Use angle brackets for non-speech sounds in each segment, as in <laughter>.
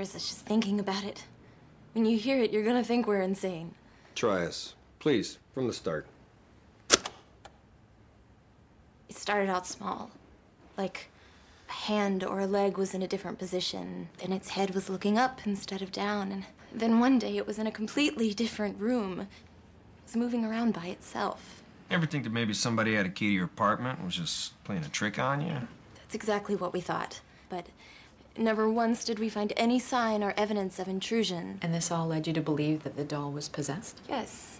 scares us just thinking about it. When you hear it, you're gonna think we're insane. Try us. Please, from the start. It started out small. Like a hand or a leg was in a different position. Then its head was looking up instead of down. And then one day it was in a completely different room. It was moving around by itself. Ever think that maybe somebody had a key to your apartment and was just playing a trick on you? That's exactly what we thought. But never once did we find any sign or evidence of intrusion. And this all led you to believe that the doll was possessed? Yes.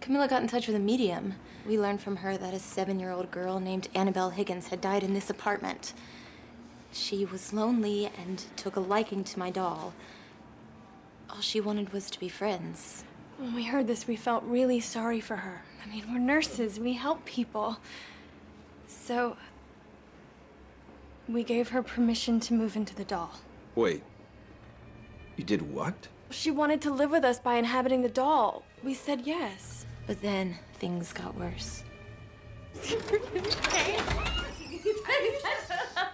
Camilla got in touch with a medium. We learned from her that a seven year old girl named Annabelle Higgins had died in this apartment. She was lonely and took a liking to my doll. All she wanted was to be friends. When we heard this, we felt really sorry for her. I mean, we're nurses, we help people. So, we gave her permission to move into the doll. Wait. You did what? She wanted to live with us by inhabiting the doll. We said yes. But then things got worse. <laughs>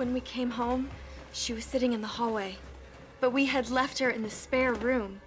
When we came home, she was sitting in the hallway. But we had left her in the spare room.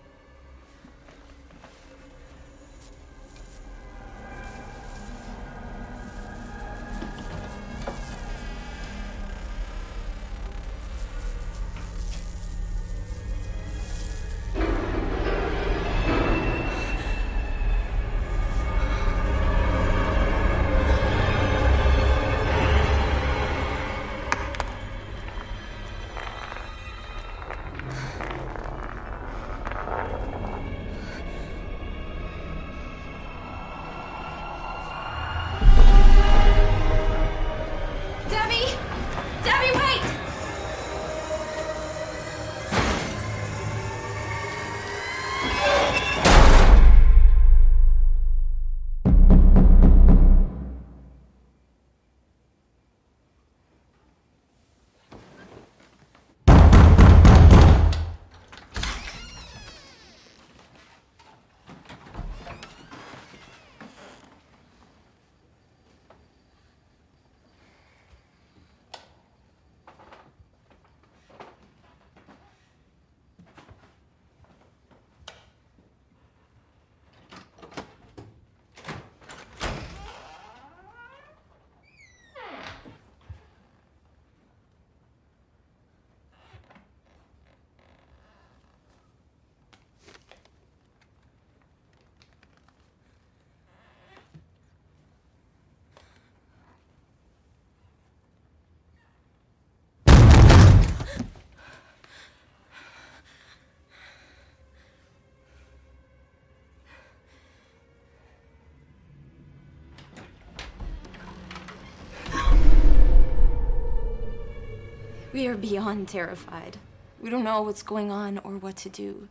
We are beyond terrified. We don't know what's going on or what to do.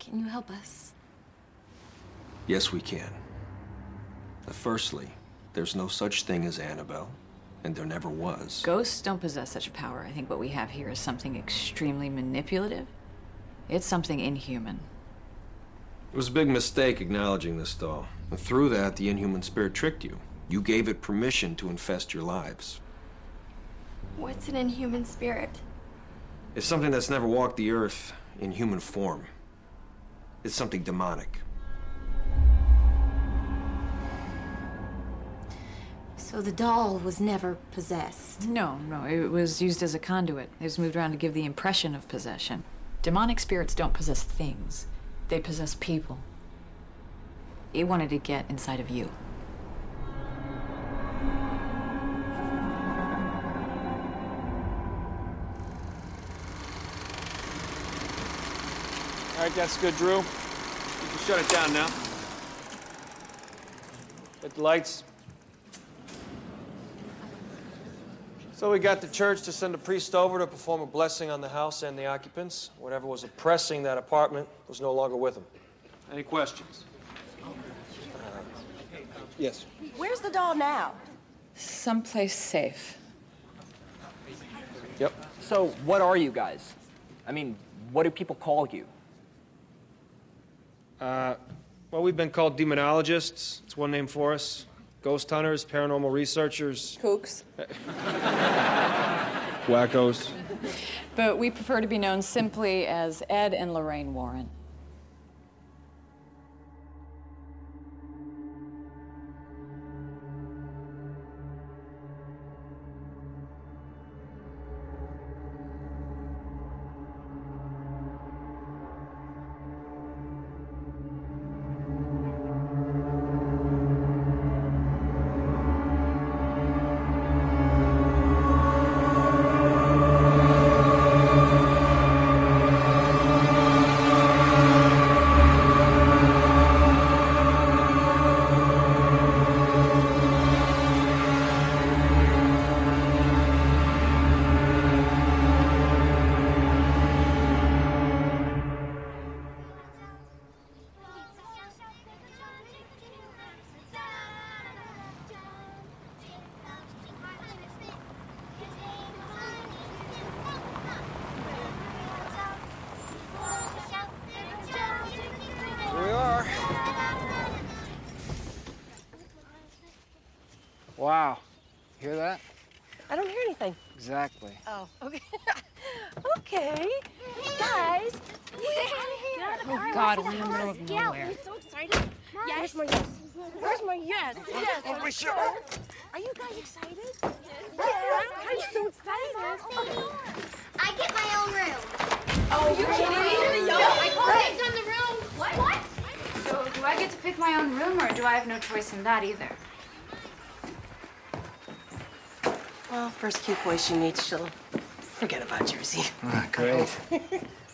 Can you help us? Yes, we can. Uh, Firstly, there's no such thing as Annabelle, and there never was. Ghosts don't possess such power. I think what we have here is something extremely manipulative. It's something inhuman. It was a big mistake acknowledging this doll. And through that, the inhuman spirit tricked you. You gave it permission to infest your lives. What's an inhuman spirit? It's something that's never walked the earth in human form. It's something demonic. So the doll was never possessed. No, no, it was used as a conduit. It was moved around to give the impression of possession. Demonic spirits don't possess things, they possess people. It wanted to get inside of you. Right, that's good, Drew. You can shut it down now. Hit the lights. So we got the church to send a priest over to perform a blessing on the house and the occupants. Whatever was oppressing that apartment was no longer with them. Any questions? Yes. Where's the doll now? Someplace safe. Yep. So, what are you guys? I mean, what do people call you? Uh, well, we've been called demonologists. It's one name for us. Ghost hunters, paranormal researchers, Kooks. <laughs> wackos. But we prefer to be known simply as Ed and Lorraine Warren. Hear that? I don't hear anything. Exactly. Oh, okay. <laughs> okay. Guys. We Oh God, we're in the middle of nowhere. I'm so excited. Yes. Where's my yes? Where's my yes? Yes. Oh, we should. Are you guys excited? Yeah. I'm so excited. I get my own room. Oh, you kidding me? No, I called it on the room. What? What? So, do I get to pick my own room, or do I have no choice in that either? Well, first cute boy she meets, she'll forget about Jersey. <laughs> Ah, great.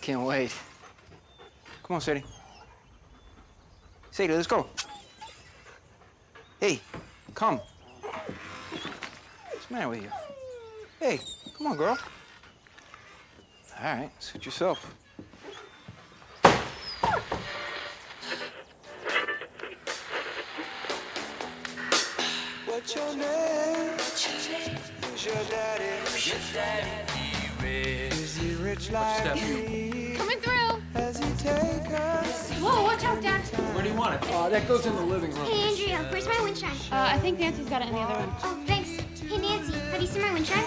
Can't wait. Come on, Sadie. Sadie, let's go. Hey, come. What's the matter with you? Hey, come on, girl. All right, suit yourself. What's your name? Who's your daddy? Is he rich like me? Coming through. Has he take us? Whoa, watch out, Dad. Where do you want it? Uh, that goes in the living room. Hey, Andrea, where's my wind chime? Uh, I think Nancy's got it in the other room. Oh, thanks. Hey, Nancy, have you seen my wind chime?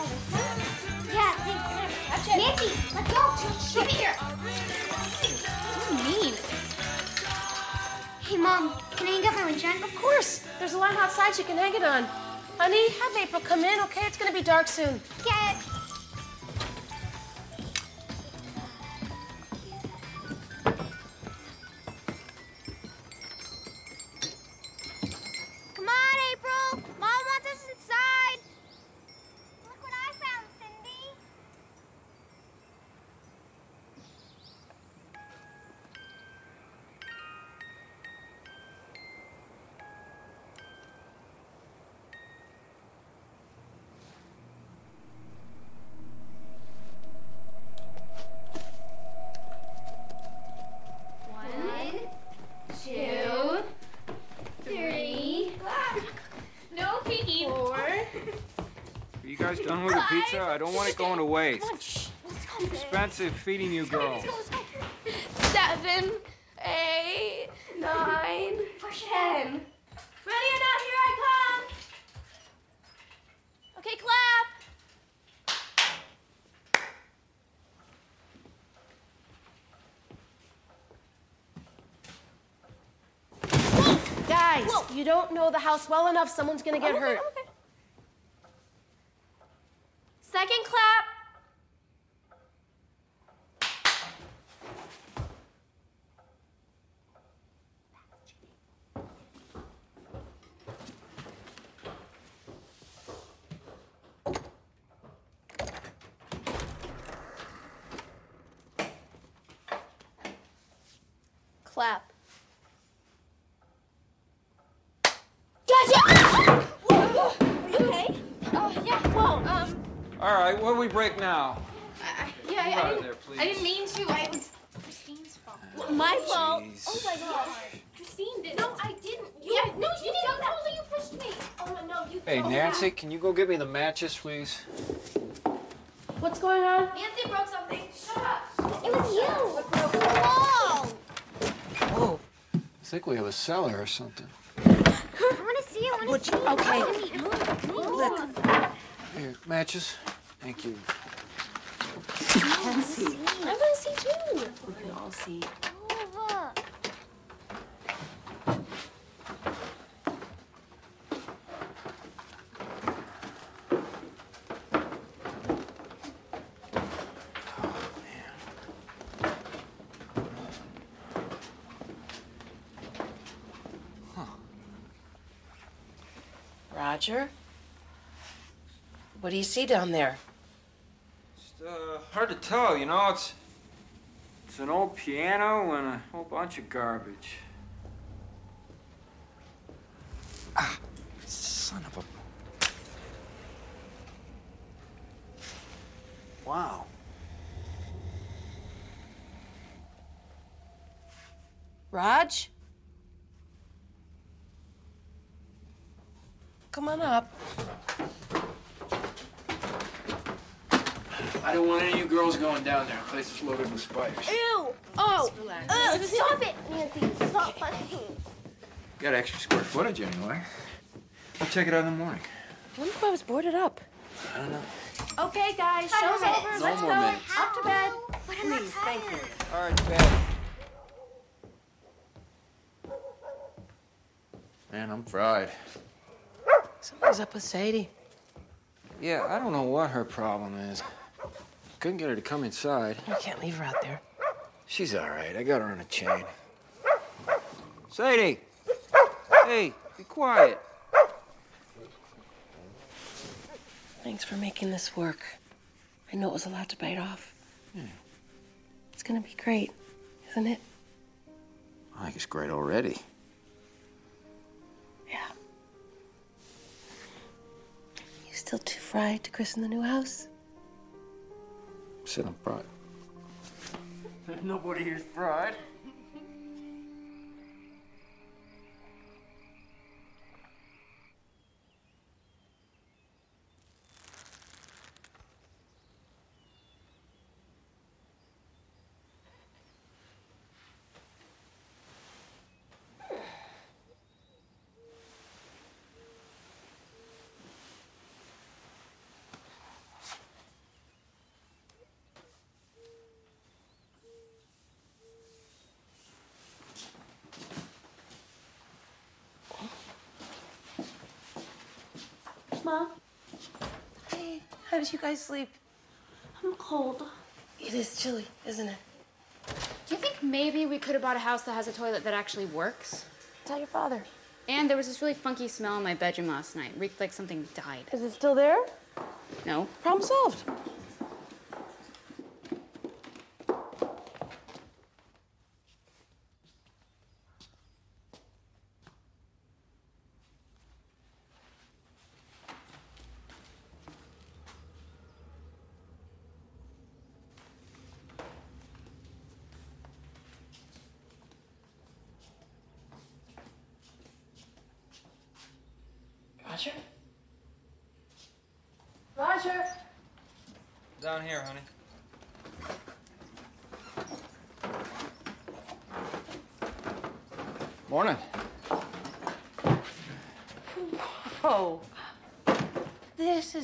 Yeah, thanks. Nancy, let's go. Give it here. So mean. Hey, Mom, can I hang up my wind chime? Of course. There's a lamp outside you can hang it on. Honey, have April come in, okay? It's gonna be dark soon. Get I don't want it going to waste. Expensive feeding you girls. Seven, eight, nine, ten. Ready or not, here I come. Okay, clap. Guys, you don't know the house well enough. Someone's gonna get hurt. Second clap. Clap. Gotcha! Are you okay? Oh, yeah. Whoa, um, All right, what do we break now? I, yeah, I, I didn't, there. I didn't mean to. I was Christine's fault. my fault. Jeez. Oh my gosh. Christine did. No, I didn't. You, yeah, no, you, didn't. That Totally, you pushed me. Oh no, you. Hey, oh, Nancy, can you go get me the matches, please? What's going on? Nancy broke something. Shut up. It was is you. Whoa. Whoa. I think we have a cellar or something. I want to see. I want to see. okay. Look. Here, matches. Thank you. I can see. I want to see too. We can all see. Over. Roger? What do you see down there? It's uh, hard to tell, you know. It's it's an old piano and a whole bunch of garbage. Ah, son of a. Wow. Rog? Come on up. I don't want any of you girls going down there. The place is loaded with spiders. Ew. Oh. Ugh, stop it, Nancy. It's not funny. Got extra square footage anyway. I'll check it out in the morning. I wonder if I was boarded up. I don't know. Okay, guys, show's minutes. over. No Let's more go. minutes. Up to bed. But I'm not tired. All right, bed. Man, I'm fried. Something's up with Sadie. Yeah, I don't know what her problem is. Couldn't get her to come inside. We can't leave her out there. She's all right. I got her on a chain. Sadie! Hey, be quiet. Thanks for making this work. I know it was a lot to bite off. It's gonna be great, isn't it? I think it's great already. Yeah. You still too fried to christen the new house? Sit on fried. Nobody here's fried. Mom? Hey, how did you guys sleep? I'm cold. It is chilly, isn't it? Do you think maybe we could have bought a house that has a toilet that actually works? Tell your father. And there was this really funky smell in my bedroom last night. Reeked like something died. Is it still there? No? Problem solved.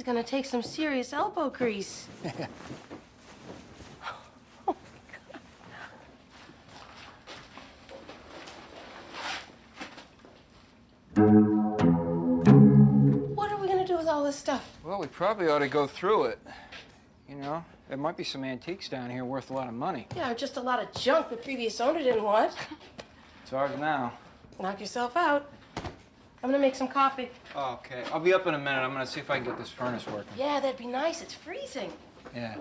Is gonna take some serious elbow grease. <laughs> What are we gonna do with all this stuff? Well, we probably ought to go through it. You know, there might be some antiques down here worth a lot of money. Yeah, or just a lot of junk the previous owner didn't want. It's ours now. Knock yourself out. I'm gonna make some coffee. Oh, okay. I'll be up in a minute. I'm gonna see if I can get this furnace working. Yeah, that'd be nice. It's freezing. Yeah.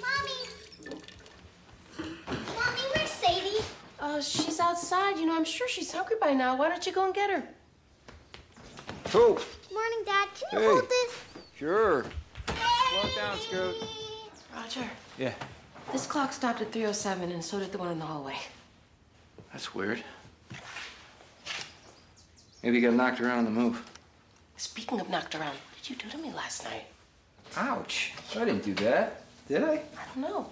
Mommy. Mommy, where's Sadie? Uh, she's outside. You know, I'm sure she's hungry by now. Why don't you go and get her? Cool. Morning, Dad. Can you Hey. hold this? Sure. Slow it down, Scoot. Roger. Yeah. This clock stopped at 307, and so did the one in the hallway. That's weird. Maybe you got knocked around on the move. Speaking of knocked around, what did you do to me last night? Ouch. I didn't do that. Did I? I don't know.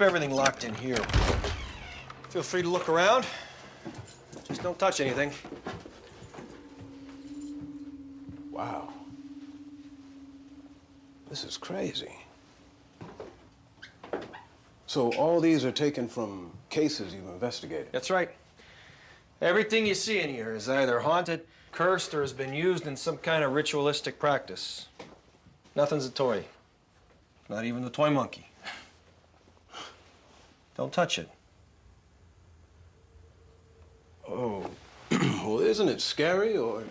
Keep everything locked in here. Feel free to look around. Just don't touch anything. Wow. This is crazy. So all these are taken from cases you've investigated? That's right. Everything you see in here is either haunted, cursed, or has been used in some kind of ritualistic practice. Nothing's a toy. Not even the toy monkey. Don't touch it. Oh, <clears throat> well, isn't it scary or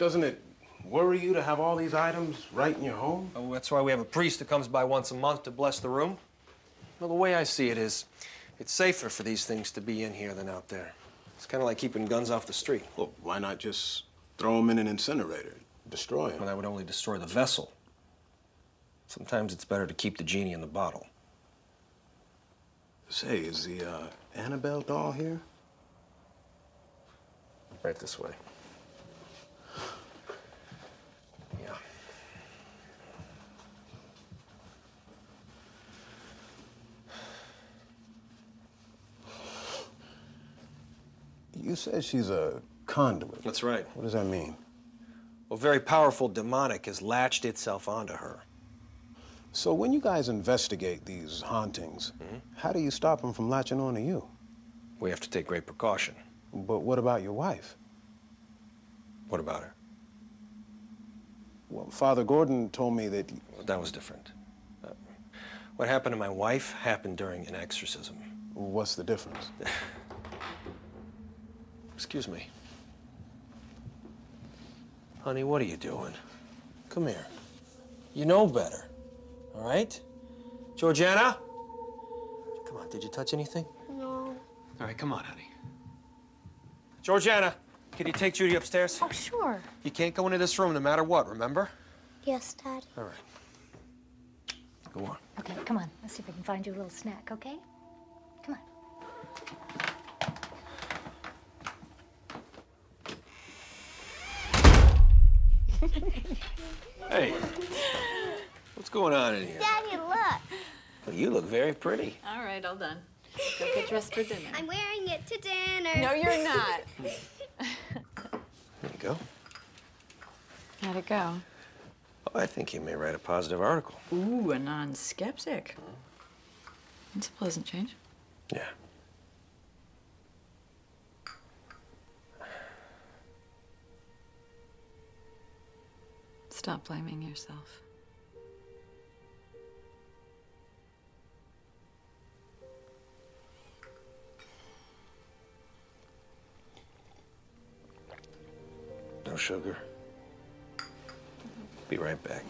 doesn't it worry you to have all these items right in your home? Oh, that's why we have a priest that comes by once a month to bless the room. Well, the way I see it is, it's safer for these things to be in here than out there. It's kind of like keeping guns off the street. Well, why not just throw them in an incinerator, destroy them? Well, that would only destroy the vessel. Sometimes it's better to keep the genie in the bottle. Say, is the uh, Annabelle doll here? Right this way. Yeah. You said she's a conduit. That's right. What does that mean? Well, very powerful demonic has latched itself onto her. So when you guys investigate these hauntings, how do you stop them from latching on to you? We have to take great precaution. But what about your wife? What about her? Well, Father Gordon told me that. That was different. Uh, what happened to my wife happened during an exorcism. What's the difference? <laughs> Excuse me. Honey, what are you doing? Come here. You know better. All right? Georgiana? Come on, did you touch anything? No. All right, come on, honey. Georgiana, can you take Judy upstairs? Oh, sure. You can't go into this room no matter what, remember? Yes, Dad. All right. Go on. Okay, come on. Let's see if I can find you a little snack, okay? Come on. Hey, <laughs> what's going on in here? Daddy, look. Well, you look very pretty. All right, all done. Go get dressed for dinner. I'm wearing it to dinner. No, you're not. <laughs> There you go. How'd it go? Oh, I think you may write a positive article. Ooh, a non-skeptic. It's a pleasant change. Yeah. Stop blaming yourself. No sugar. Be right back.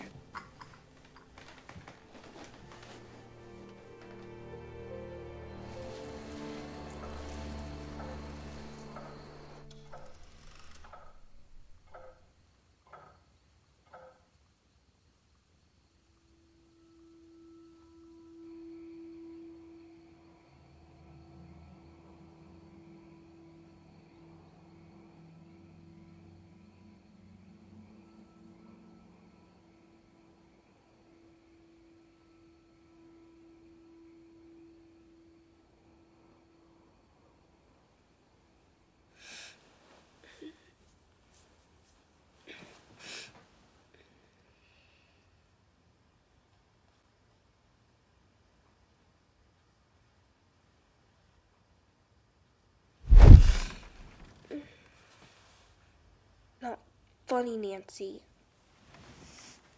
Funny, Nancy.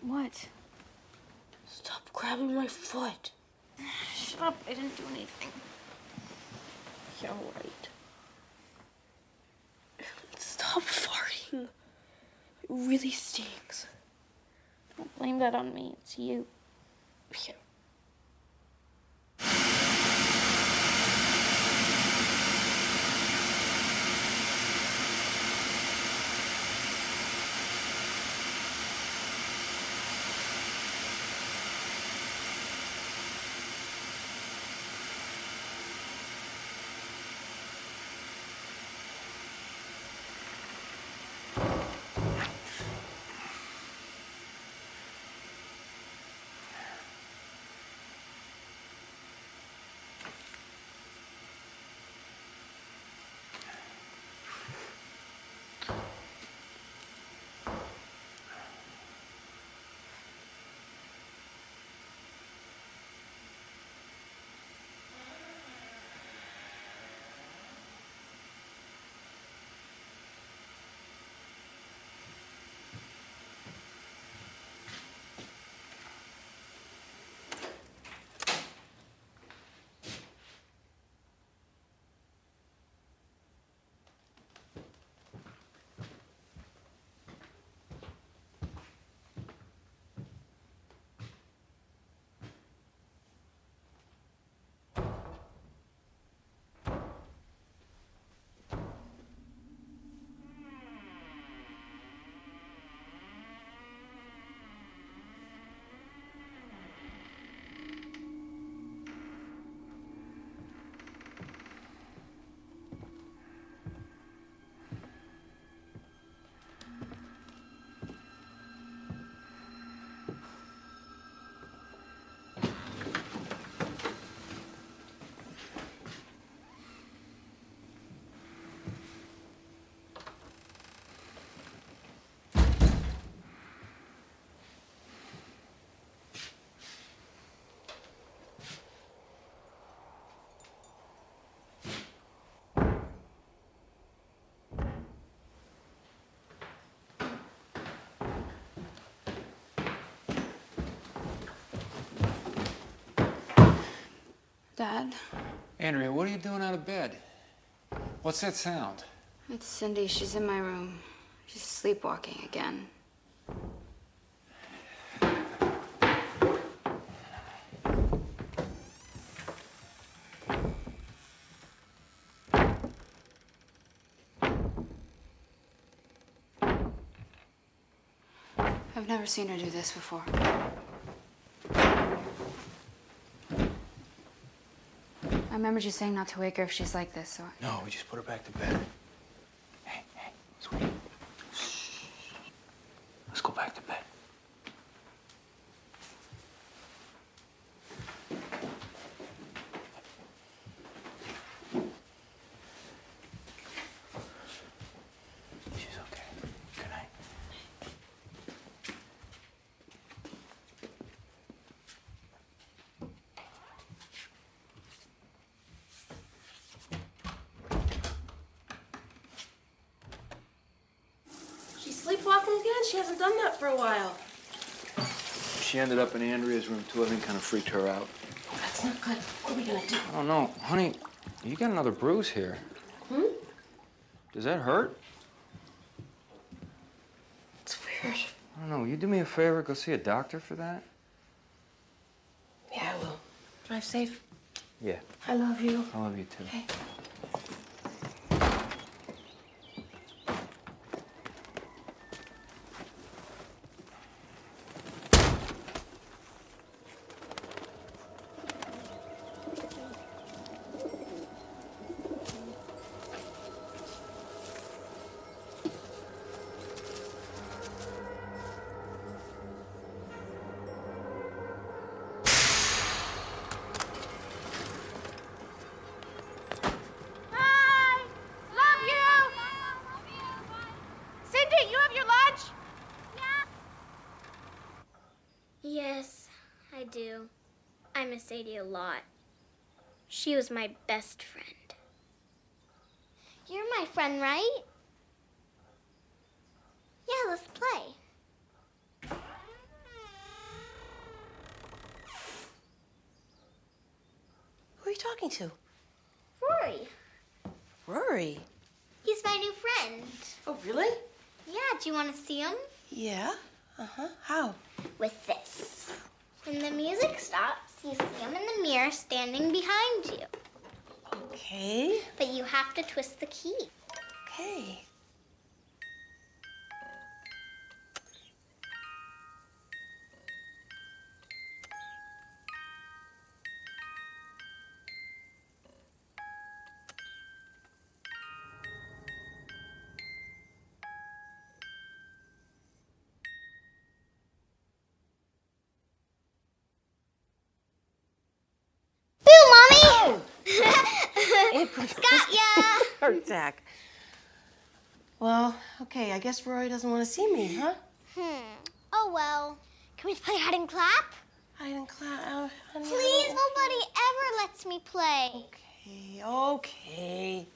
What? Stop grabbing my foot. Shut up. I didn't do anything. Yeah, right. Stop farting. It really stinks. Don't blame that on me. It's you. Yeah. Dad, Andrea, what are you doing out of bed? What's that sound? it's Cindy. She's in my room. She's sleepwalking again. I've never seen her do this before. I remember you saying not to wake her if she's like this, so. No, we just put her back to bed. Hey, hey, sweetie. Shh. Let's go back to bed. She's okay. Good night. She's sleepwalking again? She hasn't done that for a while. She ended up in Andrea's room too. I think kind of freaked her out. That's not good. What are we gonna do? I don't know. Honey, you got another bruise here. Hmm? Does that hurt? It's weird. I don't know. You do me a favor, go see a doctor for that? Yeah, I will. Drive safe. Yeah. I love you. I love you too. Okay. Sadie a lot. She was my best friend. You're my friend, right? Yeah, let's play. Who are you talking to? Rory. Rory? He's my new friend. Oh, really? Yeah, do you want to see him? Yeah. Uh huh. How? With this. To twist the key. Okay. Mommy! Oh! <laughs> Got! Heart <laughs> attack. Well, okay, I guess Rory doesn't want to see me, huh? Hmm. Oh well. Can we play hide and clap? Hide and clap. Uh, honey, I Please, don't- nobody ever lets me play. Okay. Okay.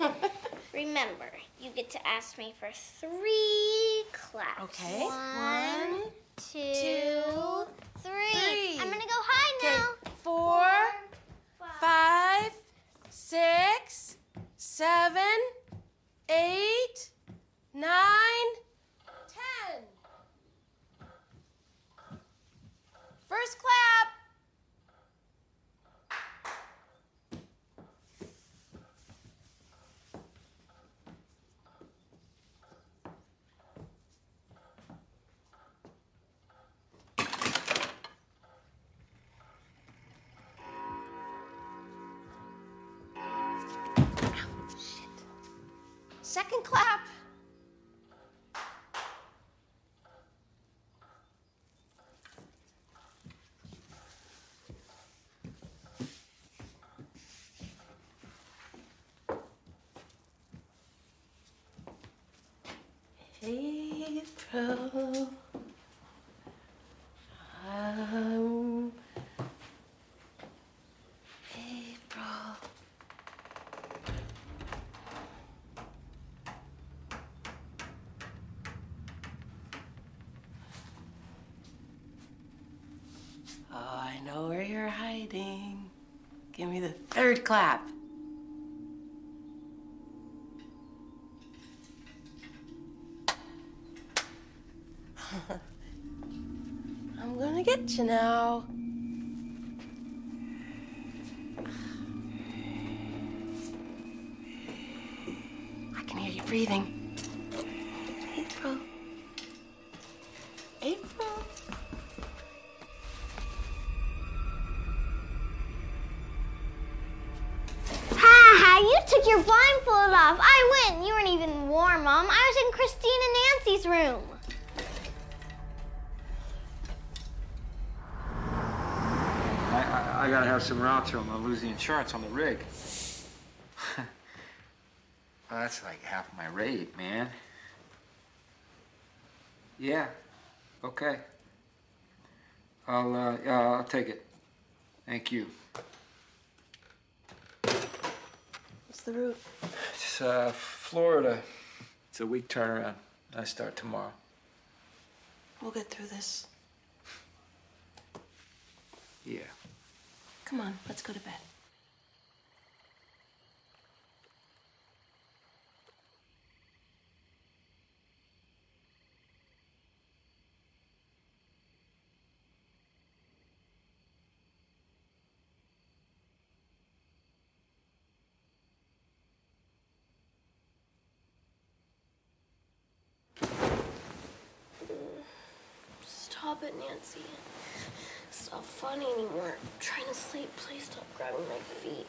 <laughs> Remember, you get to ask me for three claps. Okay. One, two, two, three. three. I'm gonna go high now. Four, five, six, seven, eight, nine, ten. First clap. April. Um, April. Oh, I know where you're hiding. Give me the third clap. You. I can hear you breathing. Some routes here. I'm gonna lose the insurance on the rig. <laughs> well, that's like half my rate, man. Yeah. Okay. I'll, uh, yeah, I'll take it. Thank you. What's the route? It's, uh, Florida. It's a week turnaround. I start tomorrow. We'll get through this. Yeah. Come on, let's go to bed. Stop it, Nancy. Not funny anymore. I'm trying to sleep. Please stop grabbing my feet.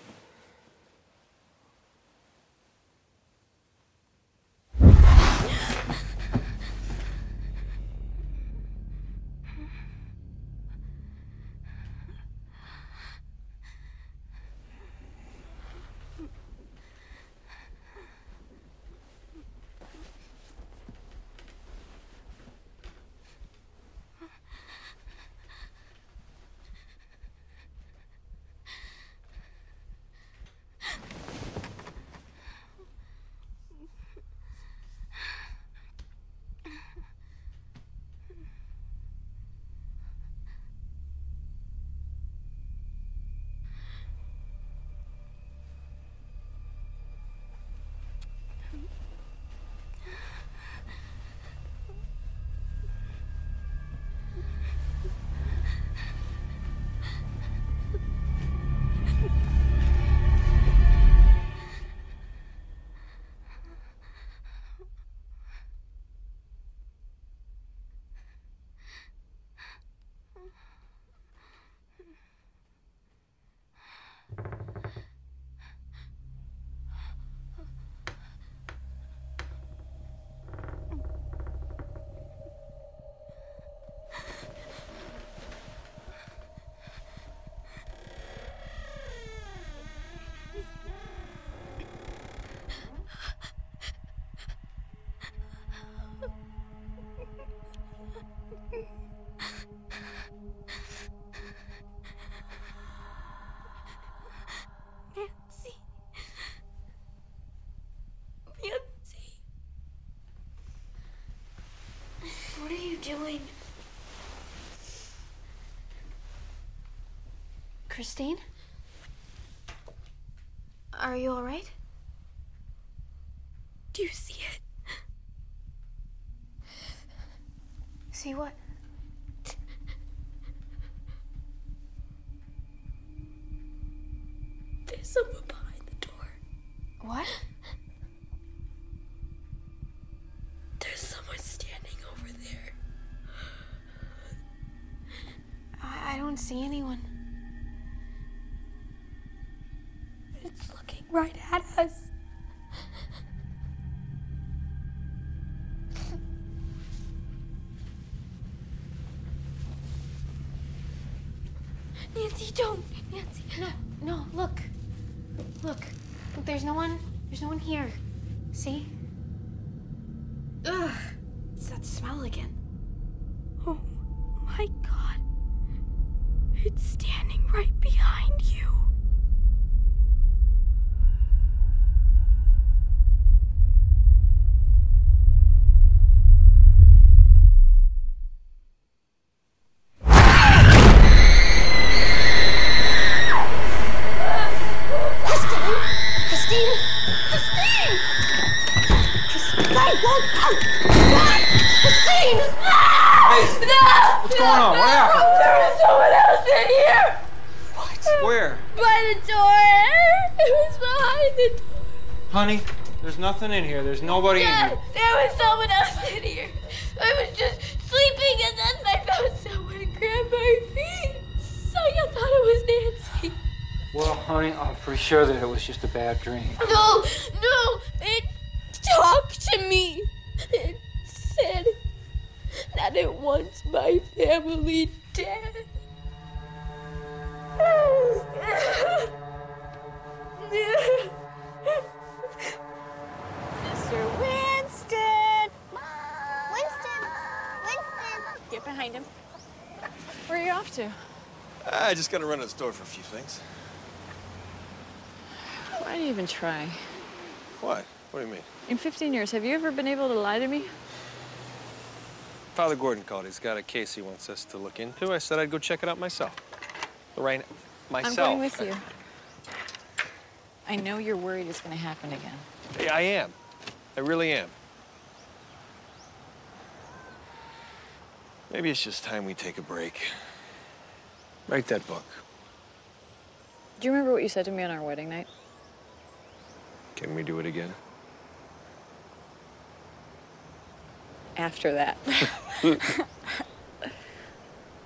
Christine? Are you all right? Do you see it? See what? Nancy, don't. Nancy. No, no, look. Look. Look, there's no one. There's no one here. See? Where? By the door! It was behind the door. Honey, there's nothing in here. There's nobody in here. there was someone else in here. I was just sleeping and then I felt someone grab my feet. So you thought it was Nancy. Well, honey, I'm pretty sure that it was just a bad dream. No, no, it talked to me. It said that it wants my family Mr. Winston! Winston! Winston! Get behind him. Where are you off to? I just gotta run to the store for a few things. Why do you even try? What? What do you mean? In 15 years, have you ever been able to lie to me? Father Gordon called. He's got a case he wants us to look into. I said I'd go check it out myself. Right, myself. I'm going with you. I know you're worried it's going to happen again. Hey, I am. I really am. Maybe it's just time we take a break. Write that book. Do you remember what you said to me on our wedding night? Can we do it again? After that. <laughs> <laughs>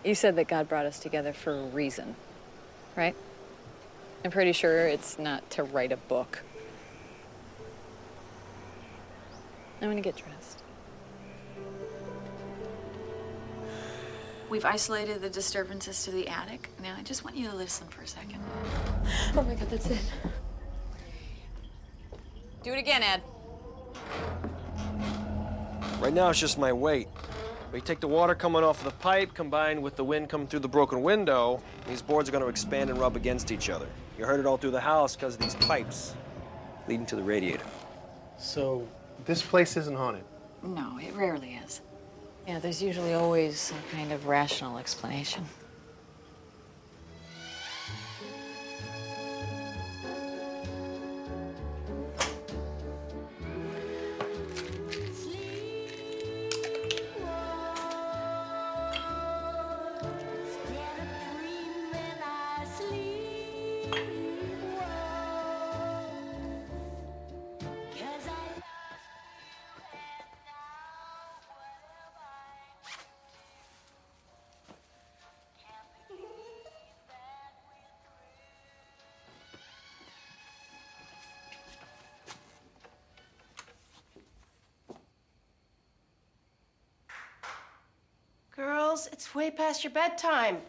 you said that God brought us together for a reason, right? I'm pretty sure it's not to write a book. I'm gonna get dressed. We've isolated the disturbances to the attic. Now, I just want you to listen for a second. Oh my god, that's it. Do it again, Ed. Right now, it's just my weight. We take the water coming off of the pipe combined with the wind coming through the broken window, these boards are going to expand and rub against each other. You heard it all through the house because of these pipes leading to the radiator. So, this place isn't haunted. No, it rarely is. Yeah, there's usually always some kind of rational explanation. It's way past your bedtime.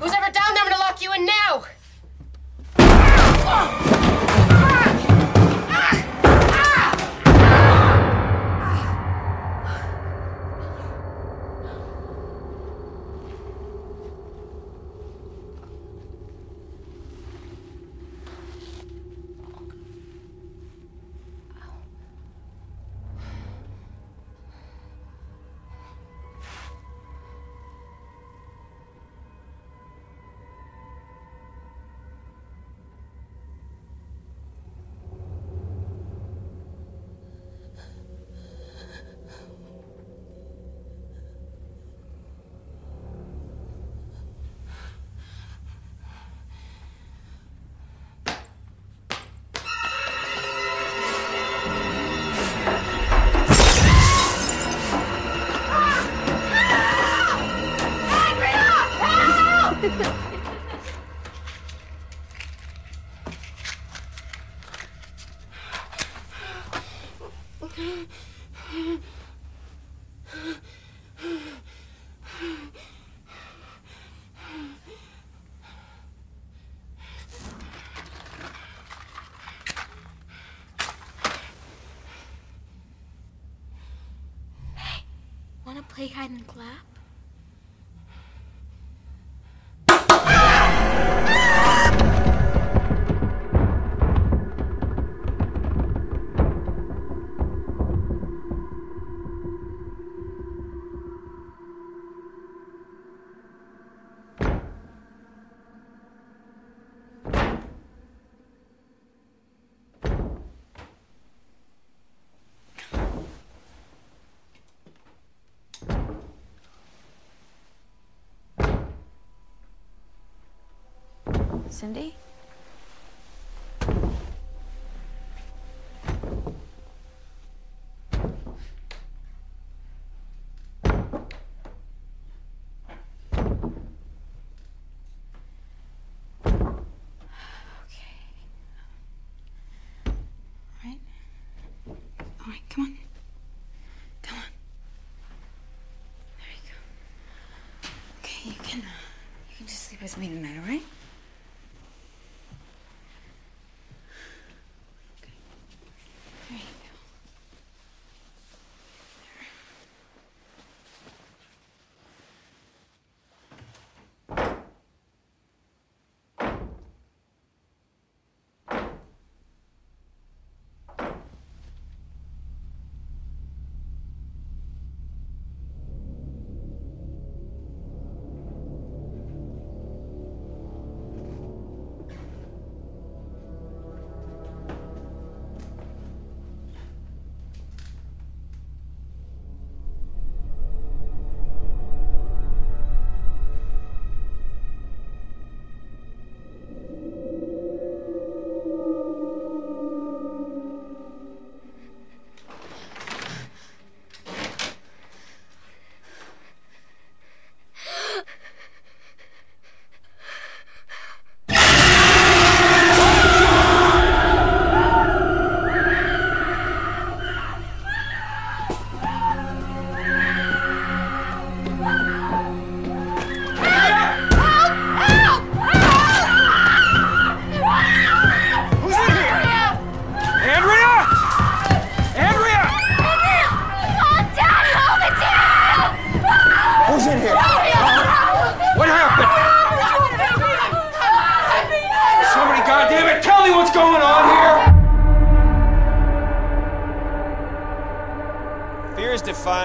Who's ever down there, I'm gonna lock you in now! Wanna sleep with me tonight, all right?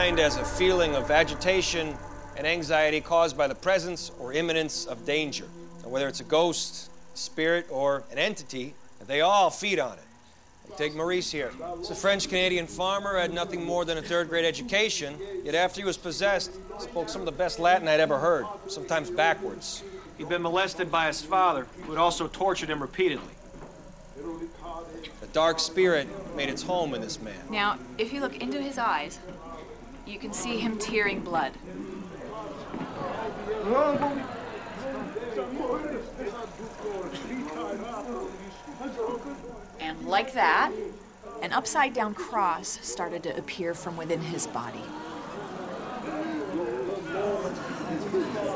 Defined as a feeling of agitation and anxiety caused by the presence or imminence of danger. Now, whether it's a ghost, spirit, or an entity, they all feed on it. Take Maurice here. He's a French Canadian farmer, had nothing more than a third grade education, yet after he was possessed, spoke some of the best Latin I'd ever heard, sometimes backwards. He'd been molested by his father, who had also tortured him repeatedly. The dark spirit made its home in this man. Now, if you look into his eyes, you can see him tearing blood. And like that, an upside down cross started to appear from within his body.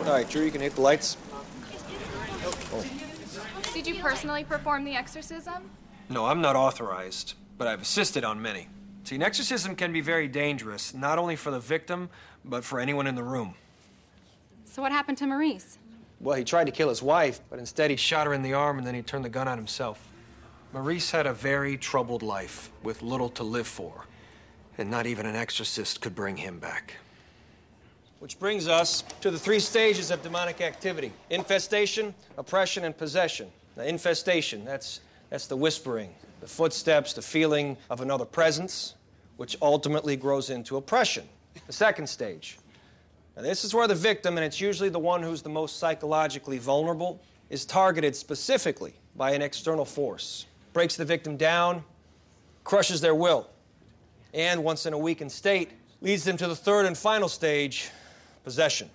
All right, Drew, you can hit the lights. Did you personally perform the exorcism? No, I'm not authorized, but I've assisted on many. See, an exorcism can be very dangerous, not only for the victim, but for anyone in the room. So what happened to Maurice? Well, he tried to kill his wife, but instead he shot her in the arm and then he turned the gun on himself. Maurice had a very troubled life with little to live for, and not even an exorcist could bring him back. Which brings us to the three stages of demonic activity infestation, oppression, and possession. Now, infestation, that's, that's the whispering, the footsteps, the feeling of another presence, which ultimately grows into oppression. The second stage. Now, this is where the victim, and it's usually the one who's the most psychologically vulnerable, is targeted specifically by an external force, breaks the victim down, crushes their will, and once in a weakened state, leads them to the third and final stage possession.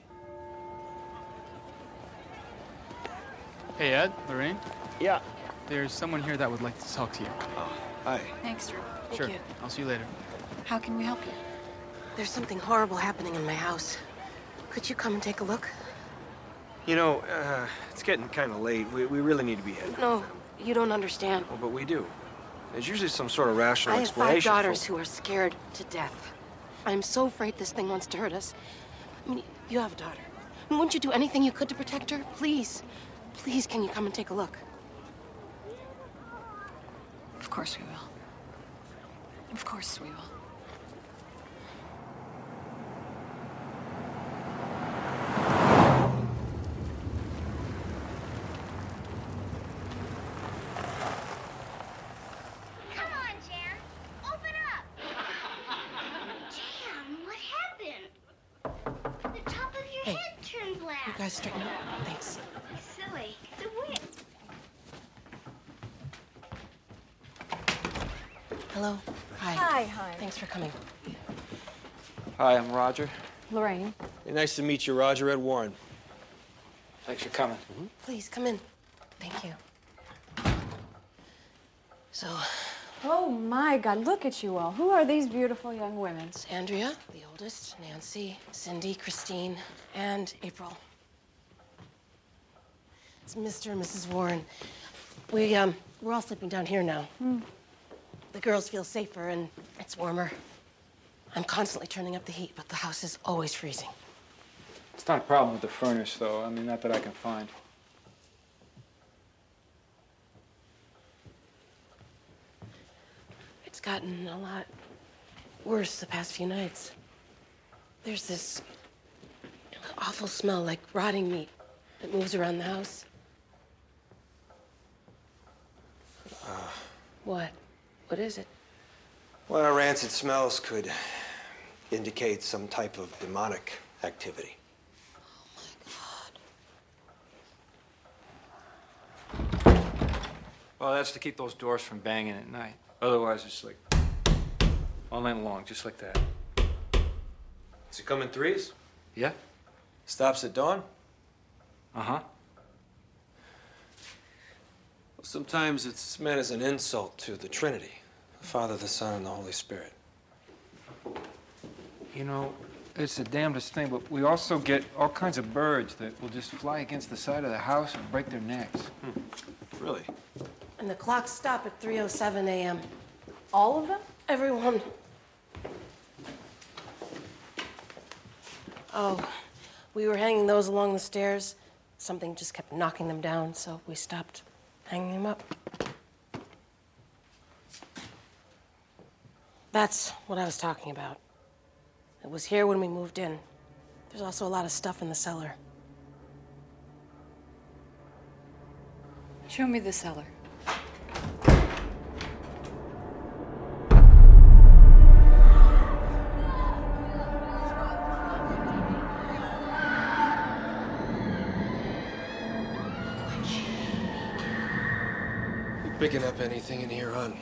Hey, Ed, Lorraine? Yeah. There's someone here that would like to talk to you. Oh, hi. Thanks, Drew. Thank sure. you. I'll see you later. How can we help you? There's something horrible happening in my house. Could you come and take a look? You know, uh, it's getting kind of late. We, we really need to be heading. No, you don't understand. Oh, but we do. There's usually some sort of rational I have five explanation. daughters for... who are scared to death. I'm so afraid this thing wants to hurt us. I mean, you have a daughter. And wouldn't you do anything you could to protect her? Please. Please, can you come and take a look? Of course we will. Of course we will. Come on, Jan. Open up. Jan, what happened? The top of your Hey, head turned black. You guys straighten up. Thanks. Silly. It's a wig. Hello. Hi. Hi, hi. Thanks for coming. Hi, I'm Roger. Lorraine. Hey, nice to meet you, Roger Ed Warren. Thanks for coming. Please, come in. Thank you. So, Oh my God, look at you all. Who are these beautiful young women? it's Andrea, the oldest, Nancy, Cindy, Christine, and April. It's Mr. and Mrs. Warren. We, um, we're all sleeping down here now. The girls feel safer and it's warmer. I'm constantly turning up the heat, but the house is always freezing. It's not a problem with the furnace, though. I mean, not that I can find. It's gotten a lot worse the past few nights. There's this awful smell like rotting meat that moves around the house. Ah. What? What is it? Well, rancid smells could indicate some type of demonic activity. Oh my God. Well, that's to keep those doors from banging at night. Otherwise, it's like all night long, just like that. Does it come in threes? Yeah? Stops at dawn? Uh huh. Sometimes it's meant as an insult to the Trinity the Father, the Son, and the Holy Spirit. You know, it's the damnedest thing, but we also get all kinds of birds that will just fly against the side of the house and break their necks. Hmm. Really? And the clocks stop at 3:07 a.m. All of them? Everyone. Oh, we were hanging those along the stairs. Something just kept knocking them down, so we stopped hanging them up. That's what I was talking about. It was here when we moved in. There's also a lot of stuff in the cellar. Show me the cellar. You picking up anything in here, hon?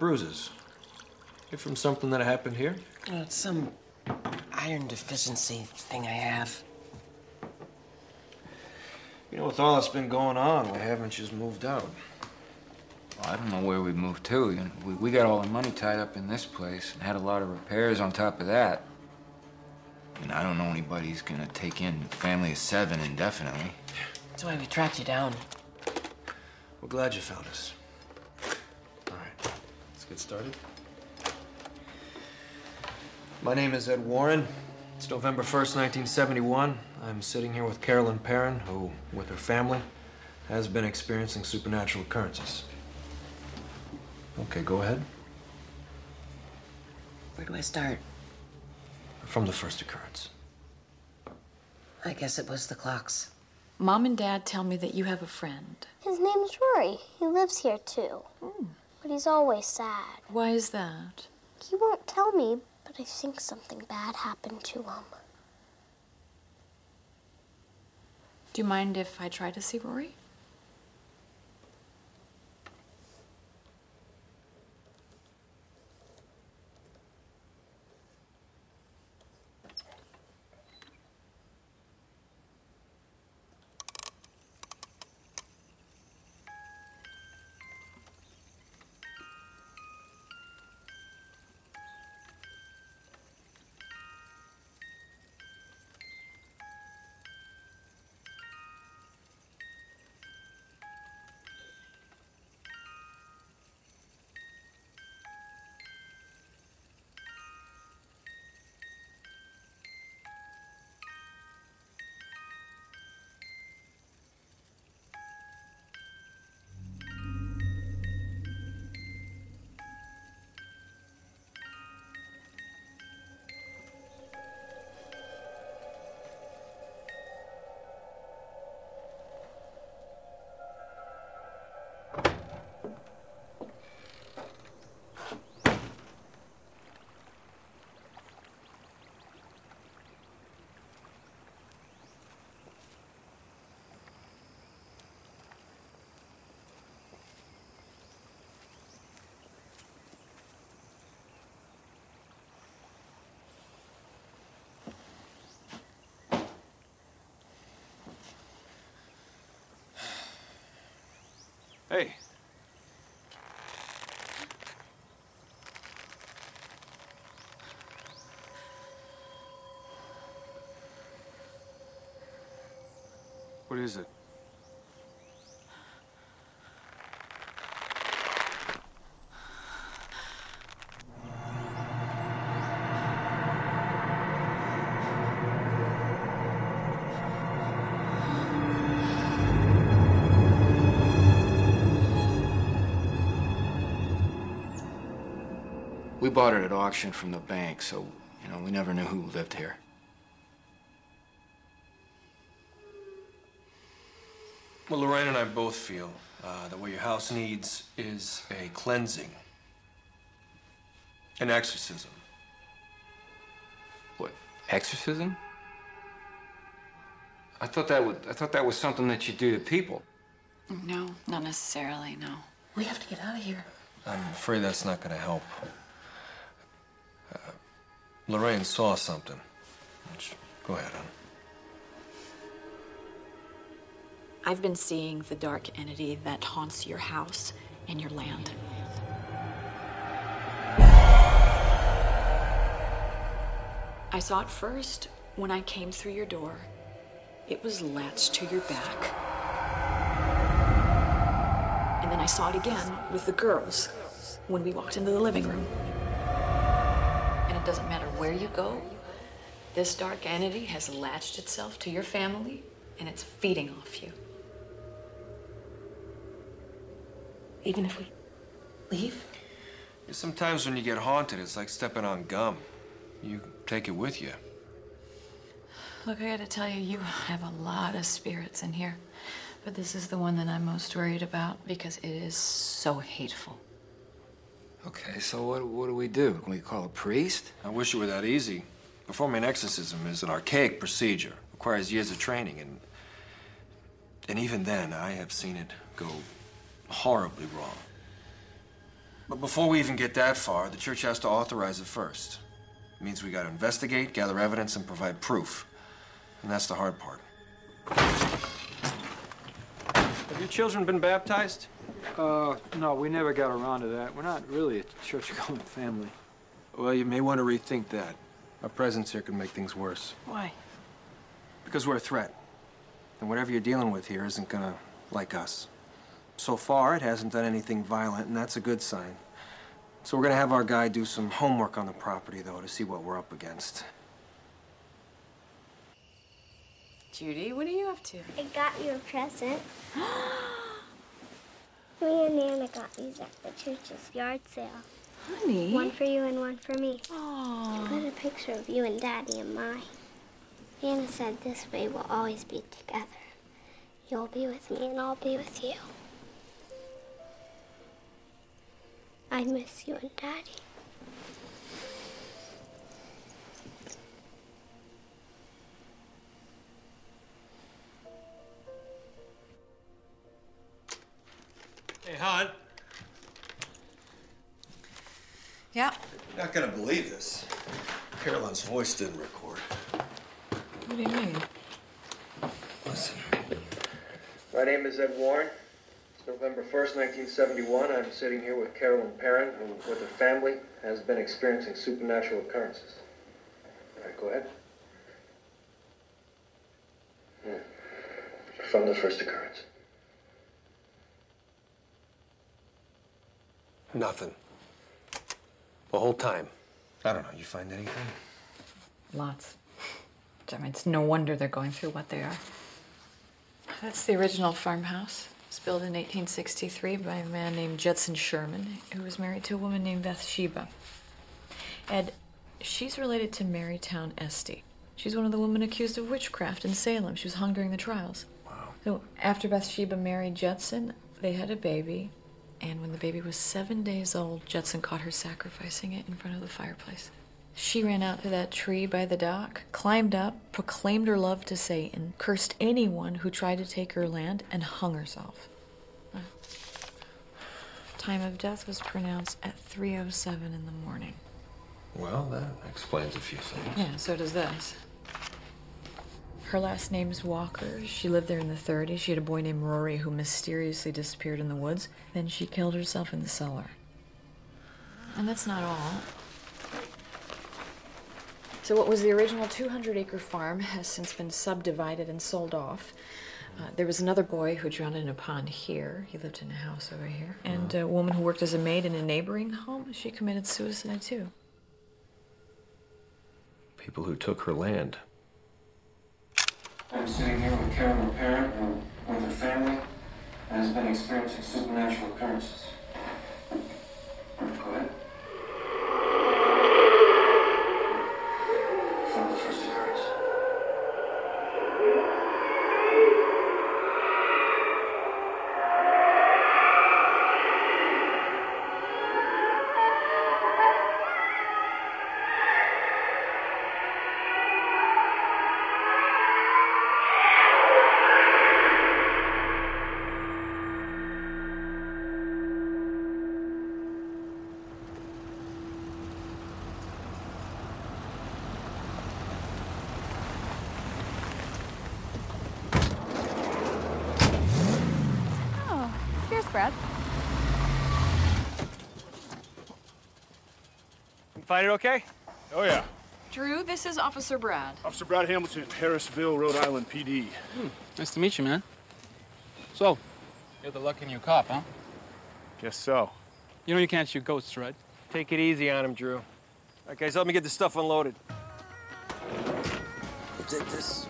Bruises. You from something that happened here? Oh, it's some iron deficiency thing I have. You know, with all that's been going on, why haven't you just moved out? Well, I don't know where we moved to. You know, we, we got all the money tied up in this place and had a lot of repairs on top of that. And I don't know anybody who's gonna take in a family of seven indefinitely. That's why we tracked you down. We're glad you found us. All right, let's get started. My name is Ed Warren. It's November 1st, 1971. I'm sitting here with Carolyn Perron, who, with her family, has been experiencing supernatural occurrences. Okay, go ahead. Where do I start? From the first occurrence. I guess it was the clocks. Mom and Dad tell me that you have a friend. His name's Rory. He lives here too. Hmm. But he's always sad. Why is that? He won't tell me, but I think something bad happened to him. Do you mind if I try to see Rory? Hey. What is it? We bought it at auction from the bank, so, you know, we never knew who lived here. Well, Lorraine and I both feel uh, that what your house needs is a cleansing, an exorcism. What, exorcism? I thought that would, I thought that was something that you do to people. No, not necessarily, no. We have to get out of here. I'm afraid that's not going to help. Lorraine saw something. Go ahead, hon. I've been seeing the dark entity that haunts your house and your land. I saw it first when I came through your door. It was latched to your back. And then I saw it again with the girls when we walked into the living room. Doesn't matter where you go, this dark entity has latched itself to your family and it's feeding off you. Even if we leave? Sometimes when you get haunted, it's like stepping on gum. You take it with you. Look, I gotta tell you, you have a lot of spirits in here. But this is the one that I'm most worried about because it is so hateful. Okay, so what, what do we do? Can we call a priest? I wish it were that easy. Performing an exorcism is an archaic procedure, requires years of training, and and even then, I have seen it go horribly wrong. But before we even get that far, the church has to authorize it first. It means we got to investigate, gather evidence, and provide proof. And that's the hard part. Have your children been baptized? Uh, no, we never got around to that. We're not really a church-going family. Well, you may want to rethink that. Our presence here could make things worse. Why? Because we're a threat. And whatever you're dealing with here isn't gonna like us. So far, it hasn't done anything violent, and that's a good sign. So we're gonna have our guy do some homework on the property, though, to see what we're up against. Judy, what are you up to? I got you a present. <gasps> <gasps> Me and Nana got these at the church's yard sale. Honey. One for you and one for me. Aww. I put a picture of you and Daddy in mine. Nana said this way we'll always be together. You'll be with me and I'll be with you. I miss you and Daddy. Hey, hon. Yeah. You're not gonna believe this. Carolyn's voice didn't record. What do you mean? Listen. My name is Ed Warren. It's November 1st, 1971. I'm sitting here with Carolyn Perron, who, with her family, has been experiencing supernatural occurrences. All right, go ahead. Hmm. From the first occurrence. Nothing. The whole time. I don't know. You find anything? Lots. I mean, it's no wonder they're going through what they are. That's the original farmhouse. It was built in 1863 by a man named Judson Sherman, who was married to a woman named Bathsheba. Ed, she's related to Mary Towne Esty. She's one of the women accused of witchcraft in Salem. She was hung during the trials. Wow. So after Bathsheba married Judson, they had a baby, and when the baby was seven days old, Judson caught her sacrificing it in front of the fireplace. She ran out to that tree by the dock, climbed up, proclaimed her love to Satan, cursed anyone who tried to take her land, and hung herself. Time of death was pronounced at 3:07 in the morning. Well, that explains a few things. Yeah, so does this. Her last name's Walker. She lived there in the 30s. She had a boy named Rory who mysteriously disappeared in the woods. Then she killed herself in the cellar. And that's not all. So, what was the original 200 acre farm has since been subdivided and sold off. Uh, there was another boy who drowned in a pond here. He lived in a house over here. And a woman who worked as a maid in a neighboring home. She committed suicide too. People who took her land. I'm sitting here with Carolyn Perron and with her family and has been experiencing supernatural occurrences. Find it okay? Oh, yeah. Drew, this is Officer Brad. Officer Brad Hamilton, Harrisville, Rhode Island PD. Hmm, nice to meet you, man. So, you're the lucky new cop, huh? Guess so. You know you can't shoot ghosts, right? Take it easy on him, Drew. All right, guys, help me get this stuff unloaded. We'll take this.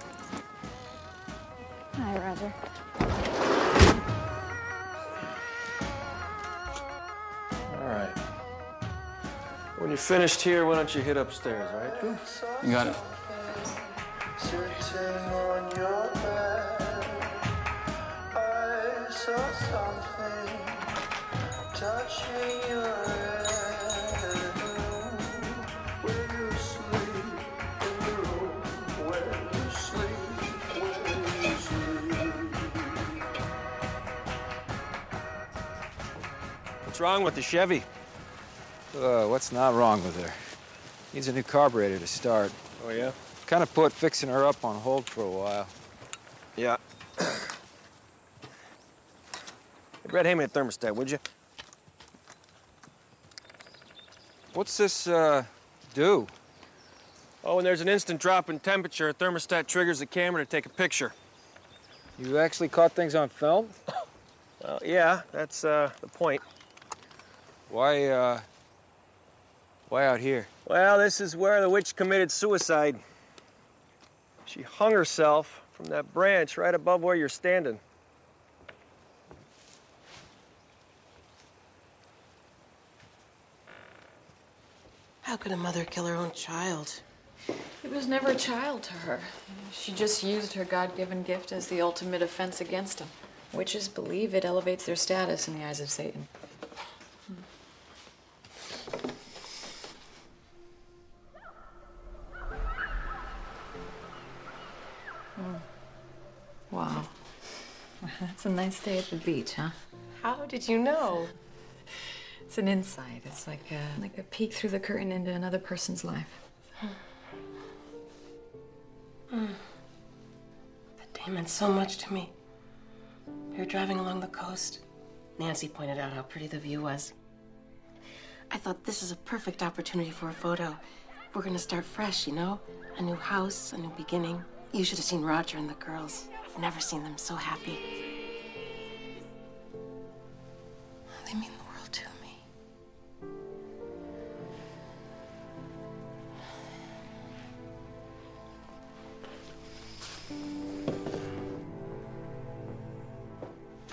Hi, Roger. Finished here, why don't you hit upstairs, all right? You got it. Sitting on your bed, I saw something touching your head. Where you sleep in the room, where you sleep, where you sleep. What's wrong with the Chevy? Uh, what's not wrong with her? Needs a new carburetor to start. Oh, yeah? Kind of put fixing her up on hold for a while. Yeah. <coughs> Red, hand me a thermostat, would you? What's this, uh, do? Oh, when there's an instant drop in temperature, a thermostat triggers the camera to take a picture. You actually caught things on film? <coughs> Well, yeah, that's uh, the point. Why, uh, why out here? Well, this is where the witch committed suicide. She hung herself from that branch right above where you're standing. How could a mother kill her own child? It was never a child to her. She just used her God given gift as the ultimate offense against him. Witches believe it elevates their status in the eyes of Satan. That's a nice day at the beach, huh? How did you know? It's an insight. It's like a, like a peek through the curtain into another person's life. Mm. That day meant so much to me. We were driving along the coast. Nancy pointed out how pretty the view was. I thought this is a perfect opportunity for a photo. We're gonna start fresh, you know? A new house, a new beginning. You should have seen Roger and the girls. I've never seen them so happy.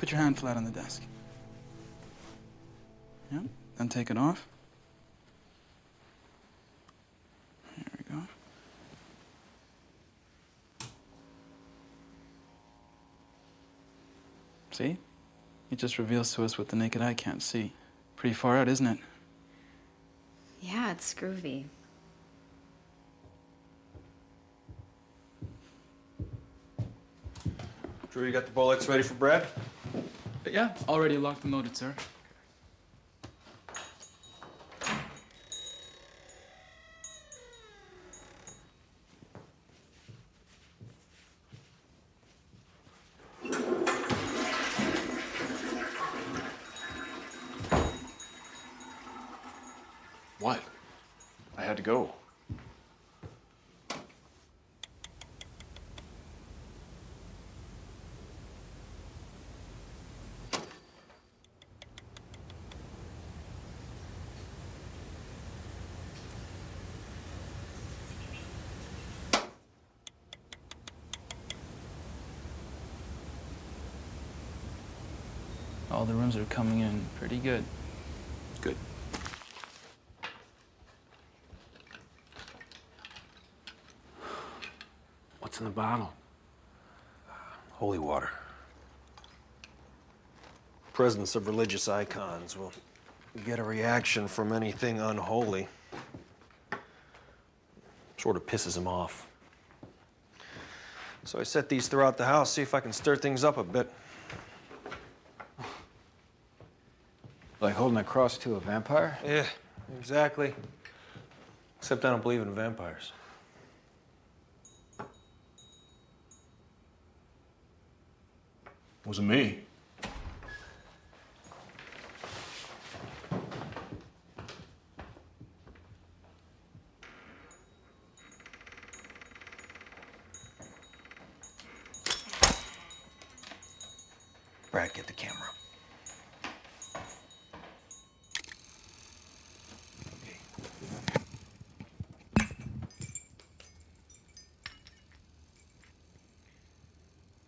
Put your hand flat on the desk. Yeah, then take it off. There we go. See? It just reveals to us what the naked eye can't see. Pretty far out, isn't it? Yeah, it's groovy. Drew, you got the bullets ready for Brad? Yeah, already locked and loaded, sir. What? I had to go. All the rooms are coming in pretty good. Good. What's in the bottle? Holy water. Presence of religious icons will get a reaction from anything unholy. Sort of pisses him off. So I set these throughout the house, see if I can stir things up a bit. Like holding a cross to a vampire? Yeah, exactly. Except I don't believe in vampires. Wasn't me. Brad, get the camera.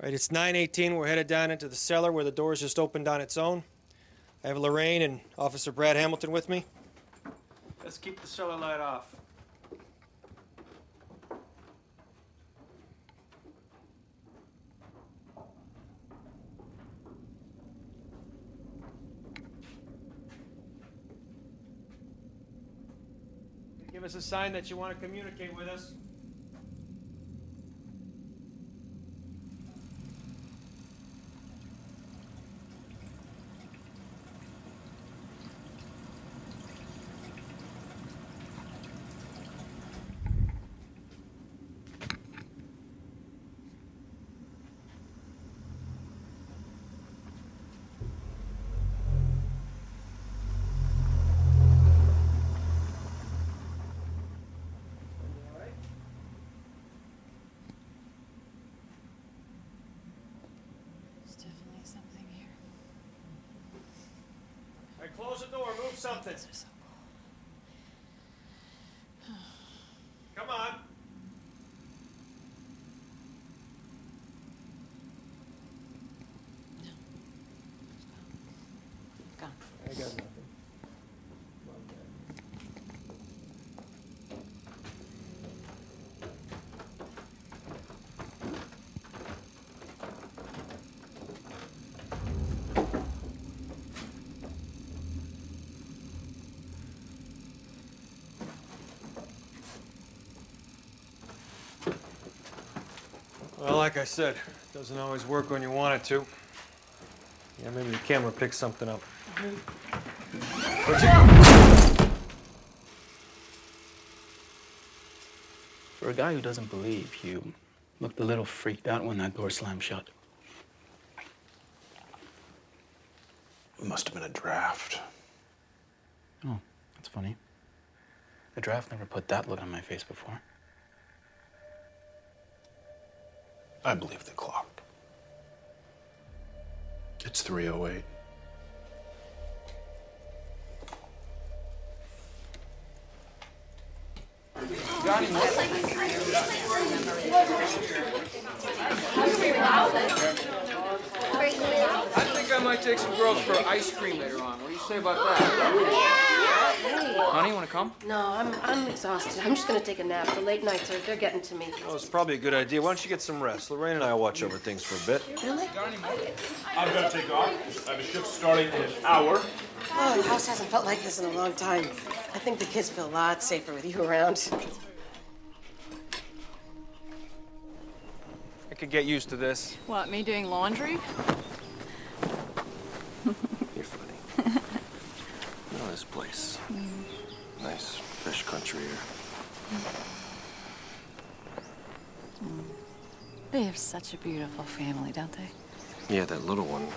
Right, it's 9:18. We're headed down into the cellar where the doors just opened on its own. I have Lorraine and Officer Brad Hamilton with me. Let's keep the cellar light off. Give us a sign that you want to communicate with us. Something. Come on. I got nothing. Well, like I said, it doesn't always work when you want it to. Yeah, maybe the camera picks something up. But you- For a guy who doesn't believe, you looked a little freaked out when that door slammed shut. It must have been a draft. Oh, that's funny. The draft never put that look on my face before. I believe the clock. It's 308. I think I might take some girls for ice cream later on. What do you say about that? Honey, you want to come? No, I'm, I'm exhausted. I'm just gonna take a nap. The late nights are, they're getting to me. Well, it's probably a good idea. Why don't you get some rest? Lorraine and I will watch over things for a bit. Really? I've got to take off. I have a shift starting in an hour. Oh, the house hasn't felt like this in a long time. I think the kids feel a lot safer with you around. I could get used to this. What, me doing laundry? Country here. Hmm. They have such a beautiful family, don't they? Yeah, that little one.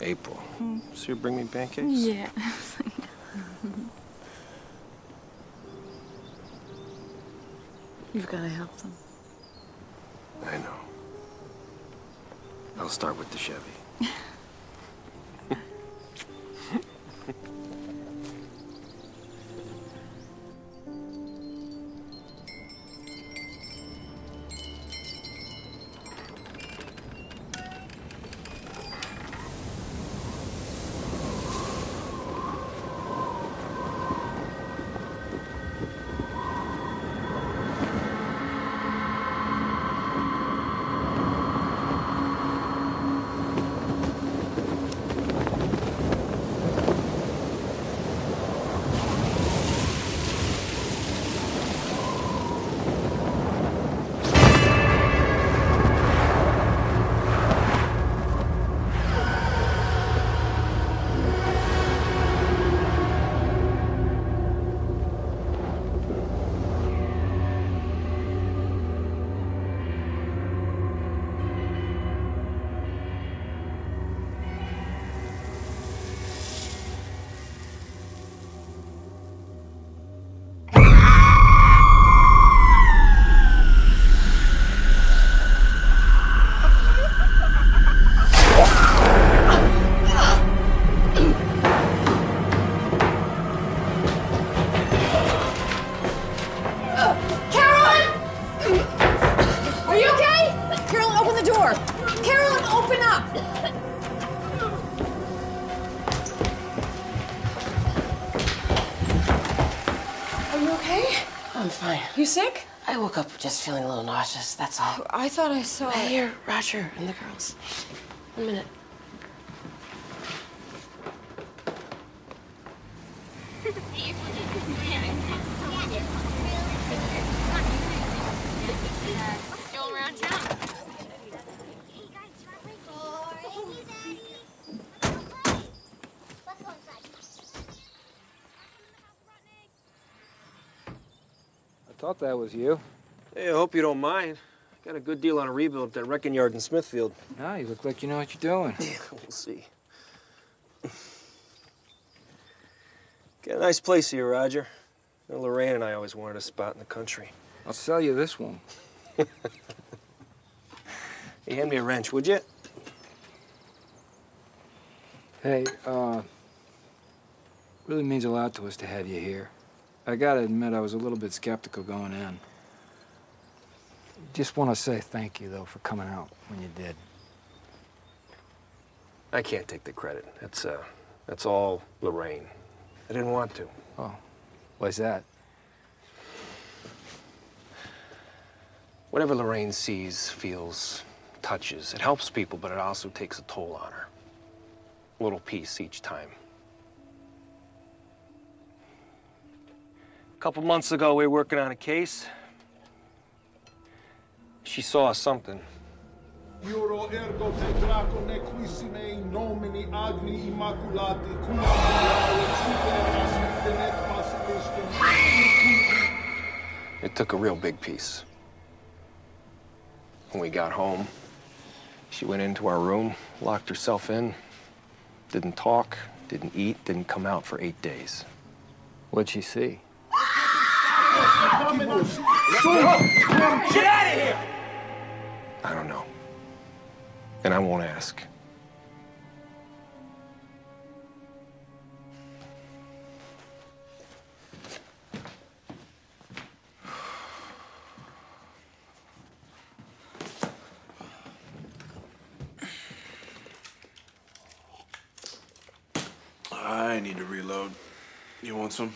April. Hmm. So you bring me pancakes? Yeah. <laughs> You've got to help them. I know. I'll start with the Chevy. Just feeling a little nauseous, that's all. I thought I saw. I hear Roger and the girls. One minute. Still around town. I thought that was you. Hey, I hope you don't mind. Got a good deal on a rebuild at that wrecking yard in Smithfield. No, you look like you know what you're doing. <laughs> Yeah, we'll see. Got a nice place here, Roger. You know, Lorraine and I always wanted a spot in the country. I'll sell you this one. <laughs> Hey, hand me a wrench, would you? Hey, uh, Really means a lot to us to have you here. I gotta admit, I was a little bit skeptical going in. Just want to say thank you, though, for coming out when you did. I can't take the credit. That's, uh, that's all Lorraine. I didn't want to. Oh, why's that? Whatever Lorraine sees, feels, touches, it helps people, but it also takes a toll on her. A little piece each time. A couple months ago, we were working on a case. She saw something. Euro ergo te draco nequissime in nomine agni immaculati cum It took a real big piece. When we got home, she went into our room, locked herself in, didn't talk, didn't eat, didn't come out for eight days. What'd she see? Get out of here! I don't know. And I won't ask. I need to reload. You want some?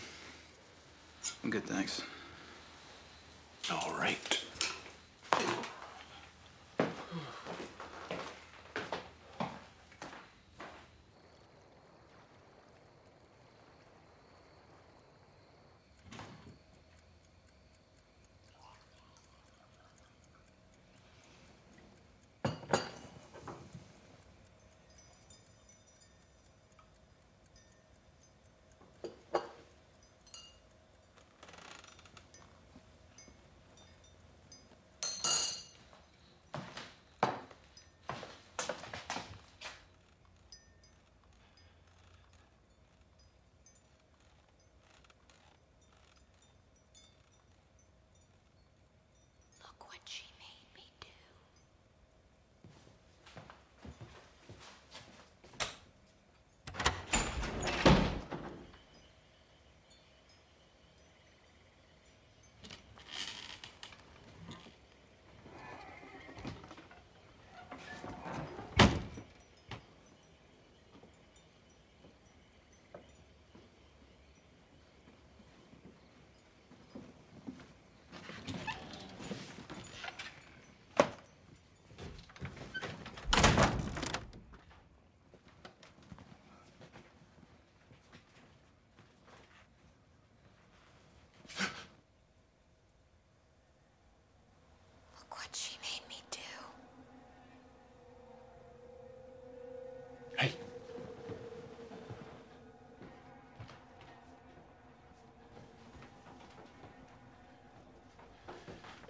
I'm good, thanks. All right.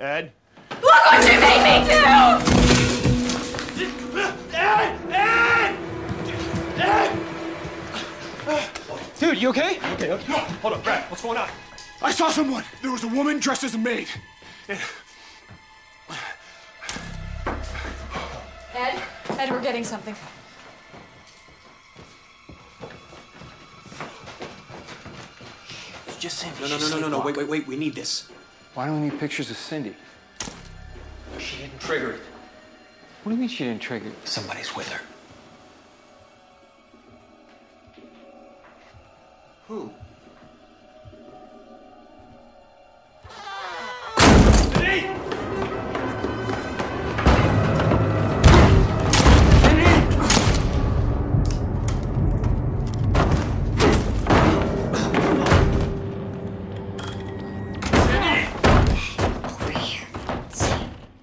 Ed? Look what you made me do! Ed! Ed! Ed! Dude, you okay? Okay, okay. Hold up, Brad. What's going on? I saw someone. There was a woman dressed as a maid. And Ed, Ed, we're getting something. Just Cindy. No, no, no, no, no, no. Wait, wait, wait. We need this. Why don't we need pictures of Cindy? She didn't trigger it. What do you mean she didn't trigger it? Somebody's with her. Who?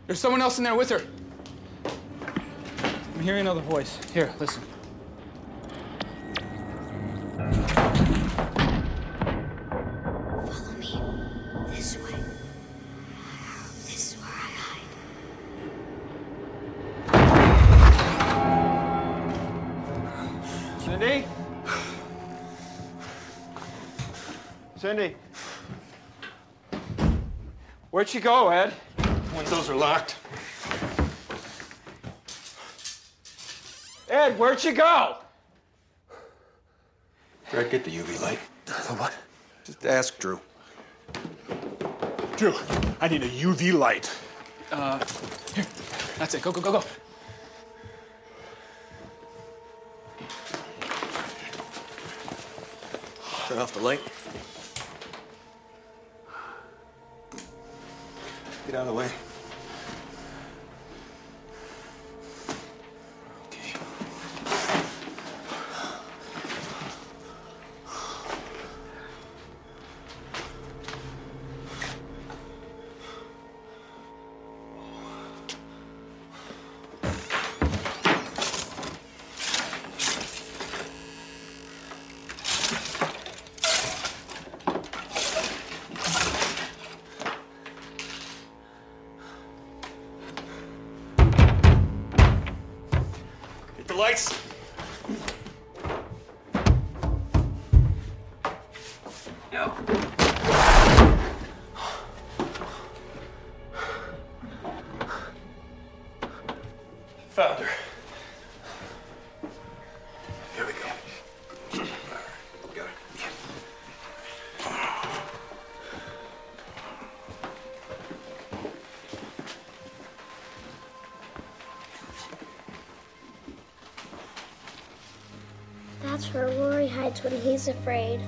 There's someone else in there with her. I'm hearing another voice. Here, listen. Follow me. This way. This is where I hide. Cindy? Cindy? Where'd she go, Ed? Windows are locked. Ed, where'd she go? Brett, get the UV light. The what? Just ask Drew. Drew, I need a UV light. Uh, here. That's it. Go, go, go, go. Turn off the light. Get out of the way. When he's afraid.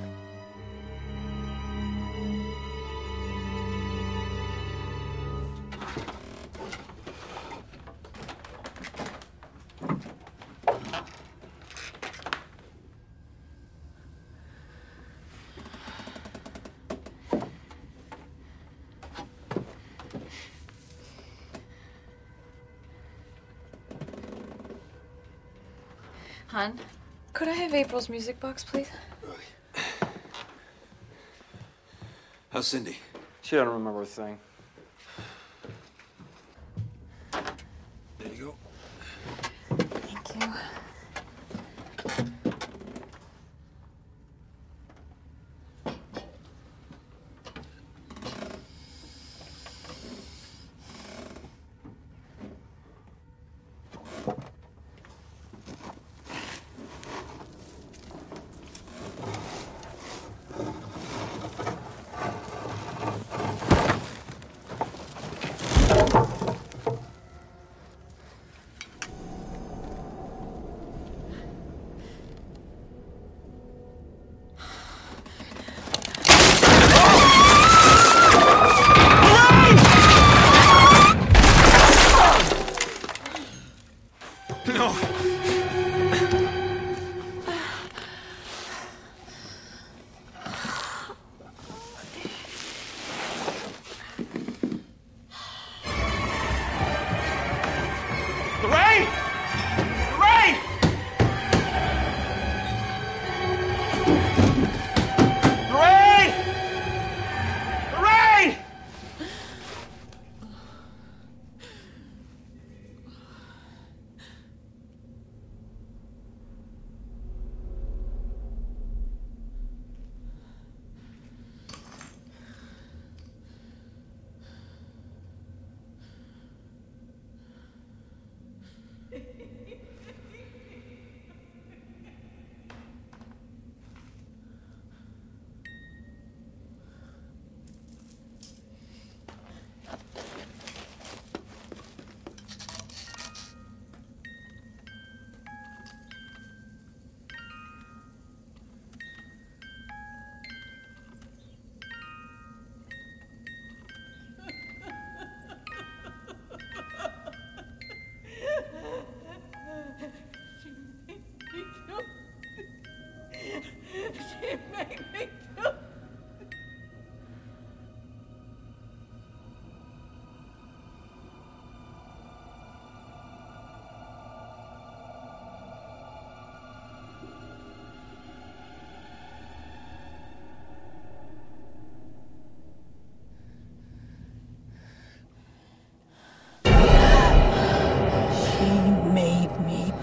Hon, could I have April's music box, please? How's Cindy? She don't remember a thing.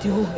Me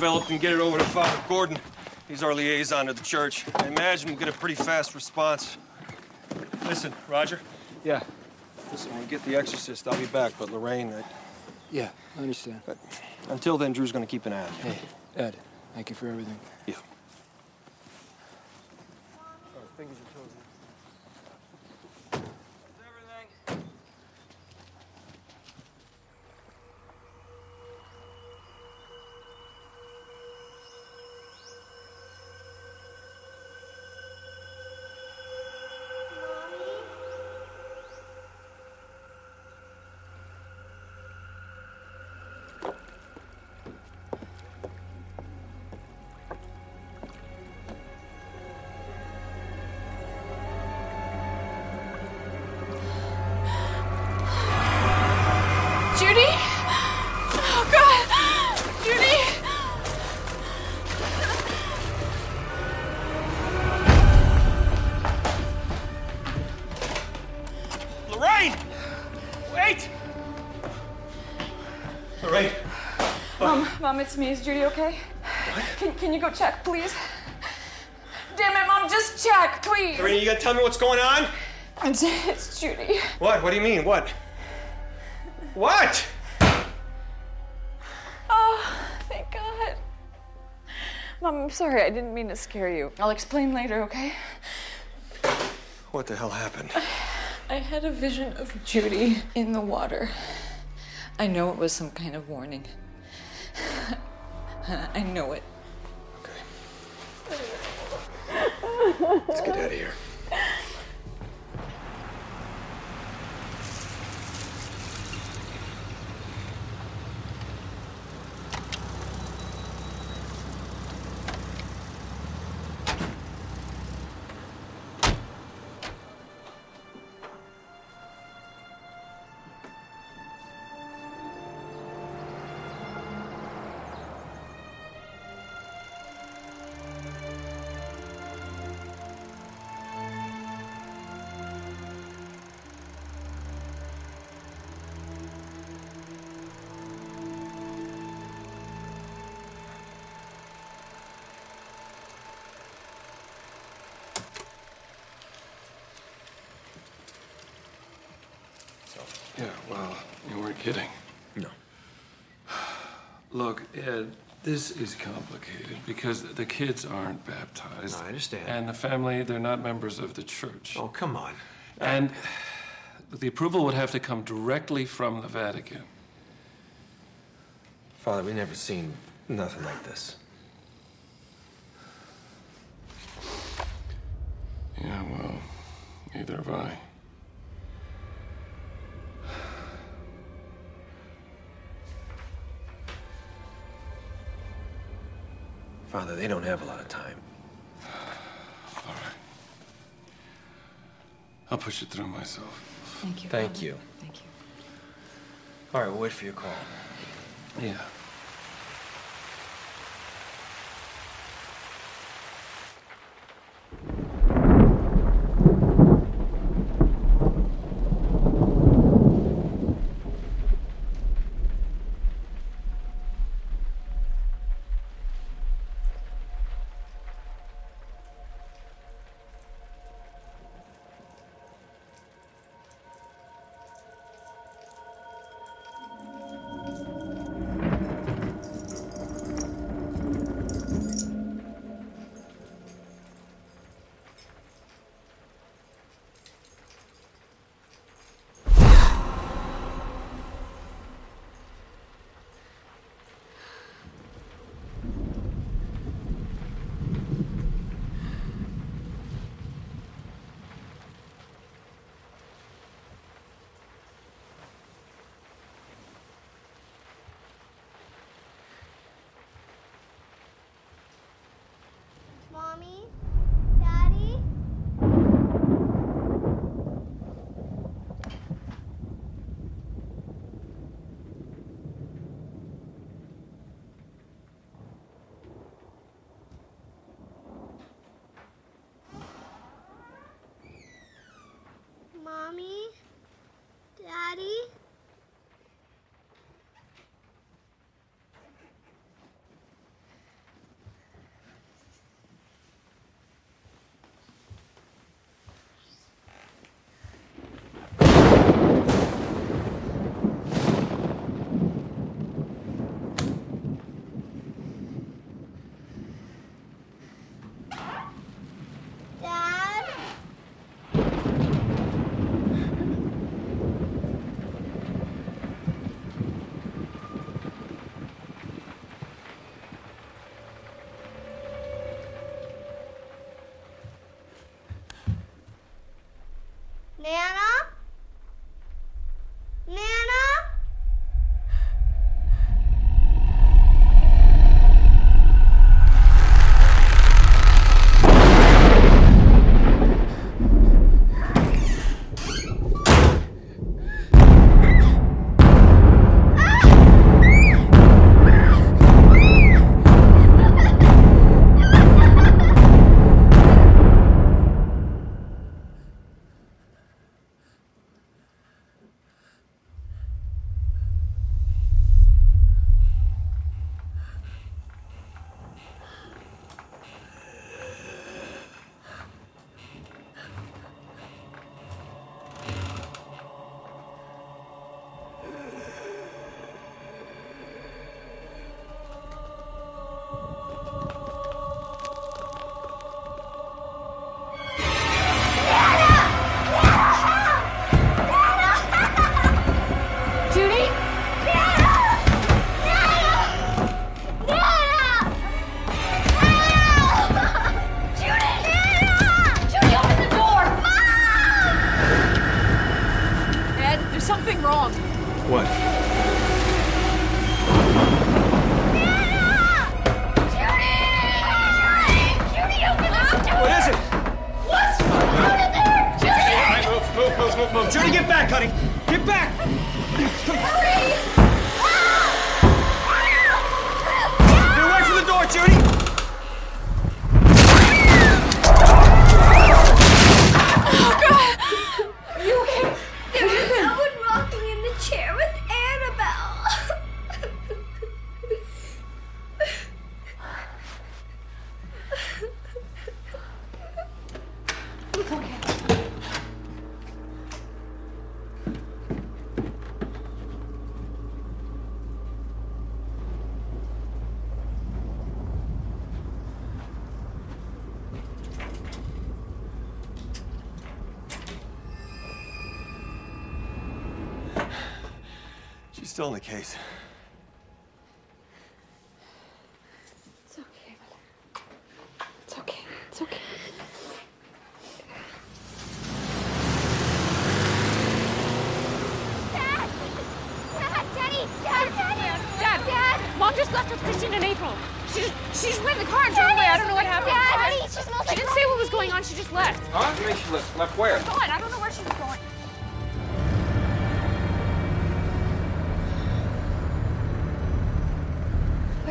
developed and get it over to Father Gordon. He's our liaison to the church. I imagine we'll get a pretty fast response. Listen, Roger. Yeah. Listen, when we get the exorcist, I'll be back. But Lorraine, I... Yeah, I understand. But until then, Drew's gonna keep an eye on you. Hey, Ed, thank you for everything. Yeah. It's me. Is Judy okay? Can, can you go check, please? Damn it, Mom, just check, please. Lorraine, you gotta tell me what's going on? It's, <laughs> it's Judy. What? What do you mean? What? What? Oh, thank God. Mom, I'm sorry. I didn't mean to scare you. I'll explain later, okay? What the hell happened? I had a vision of Judy in the water. I know it was some kind of warning. <laughs> I know it. <laughs> Let's get out of here. Kidding. No. Look, Ed, this is complicated because the kids aren't baptized. No, I understand. And the family, they're not members of the church. Oh, come on. And the approval would have to come directly from the Vatican. Father, we never seen nothing like this. Yeah, well, neither have I. Father, they don't have a lot of time. All right. I'll push it through myself. Thank you. Thank Father. you. Thank you. All right, we'll wait for your call. Yeah.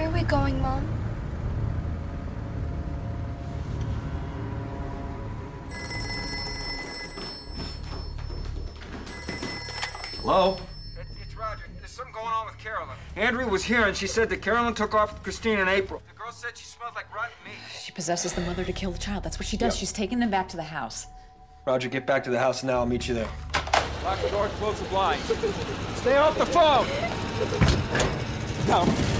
Are we going, Mom? Hello? It's Roger. There's something going on with Carolyn. Andrea was here and she said that Carolyn took off with Christine in April. The girl said she smelled like rotten meat. She possesses the mother to kill the child. That's what she does. Yep. She's taking them back to the house. Roger, get back to the house now. I'll meet you there. Lock the door, close the blinds. Stay off the phone! No.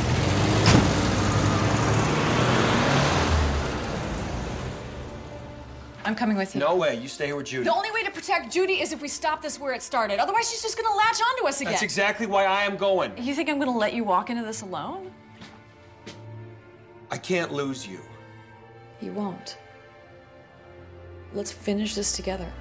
I'm coming with you. No way. You stay here with Judy. The only way to protect Judy is if we stop this where it started. Otherwise, she's just gonna latch onto us again. That's exactly why I am going. You think I'm gonna let you walk into this alone? I can't lose you. You won't. Let's finish this together.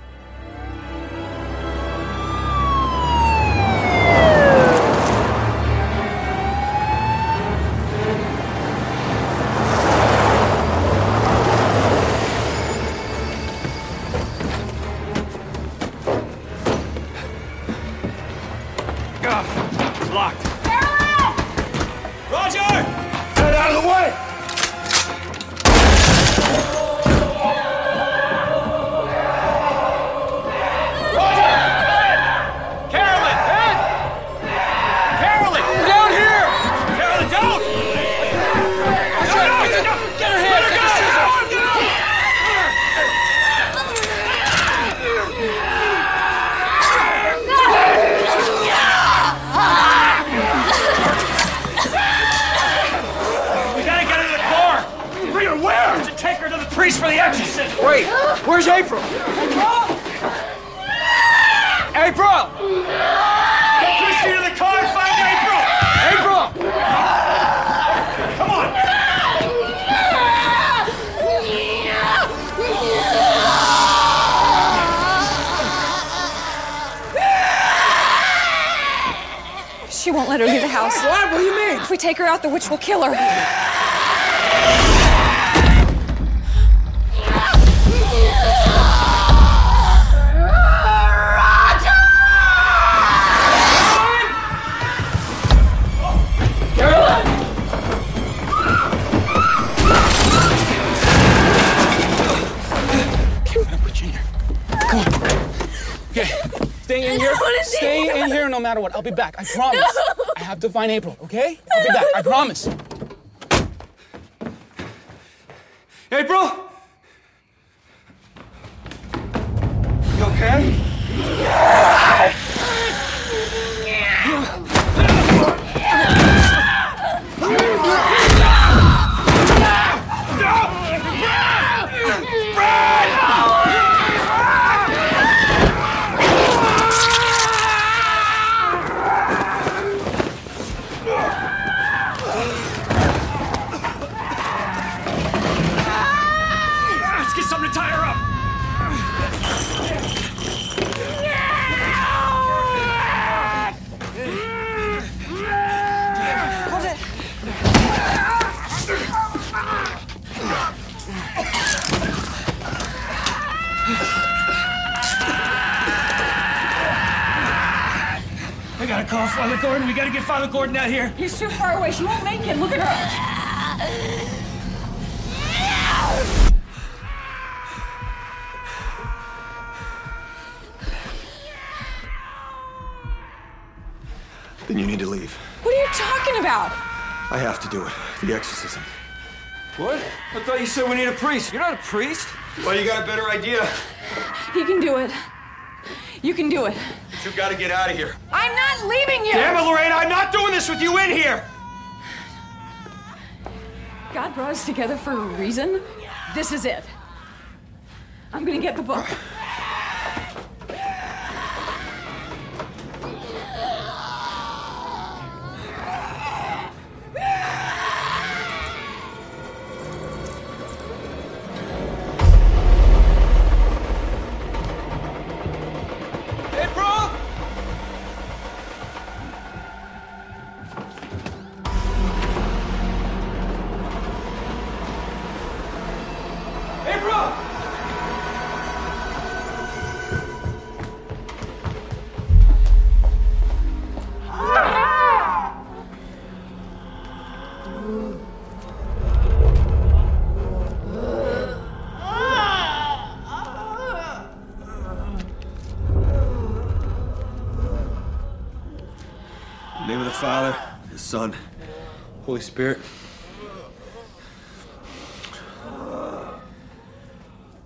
Take her out, the witch will kill her. Stay in here. Stay in here no matter what. I'll be back. I promise. I have to find April, okay? I'll be back. I promise. and tie her up! I gotta call Father Gordon. We gotta get Father Gordon out here. He's too far away. She won't make it. Look at her. I have to do it. The exorcism. What? I thought you said we need a priest. You're not a priest. Well, you got a better idea. He can do it. You can do it. But you've gotta get out of here. I'm not leaving you. Damn it, Lorraine, I'm not doing this with you in here. God brought us together for a reason. This is it. I'm gonna get the book. Holy Spirit.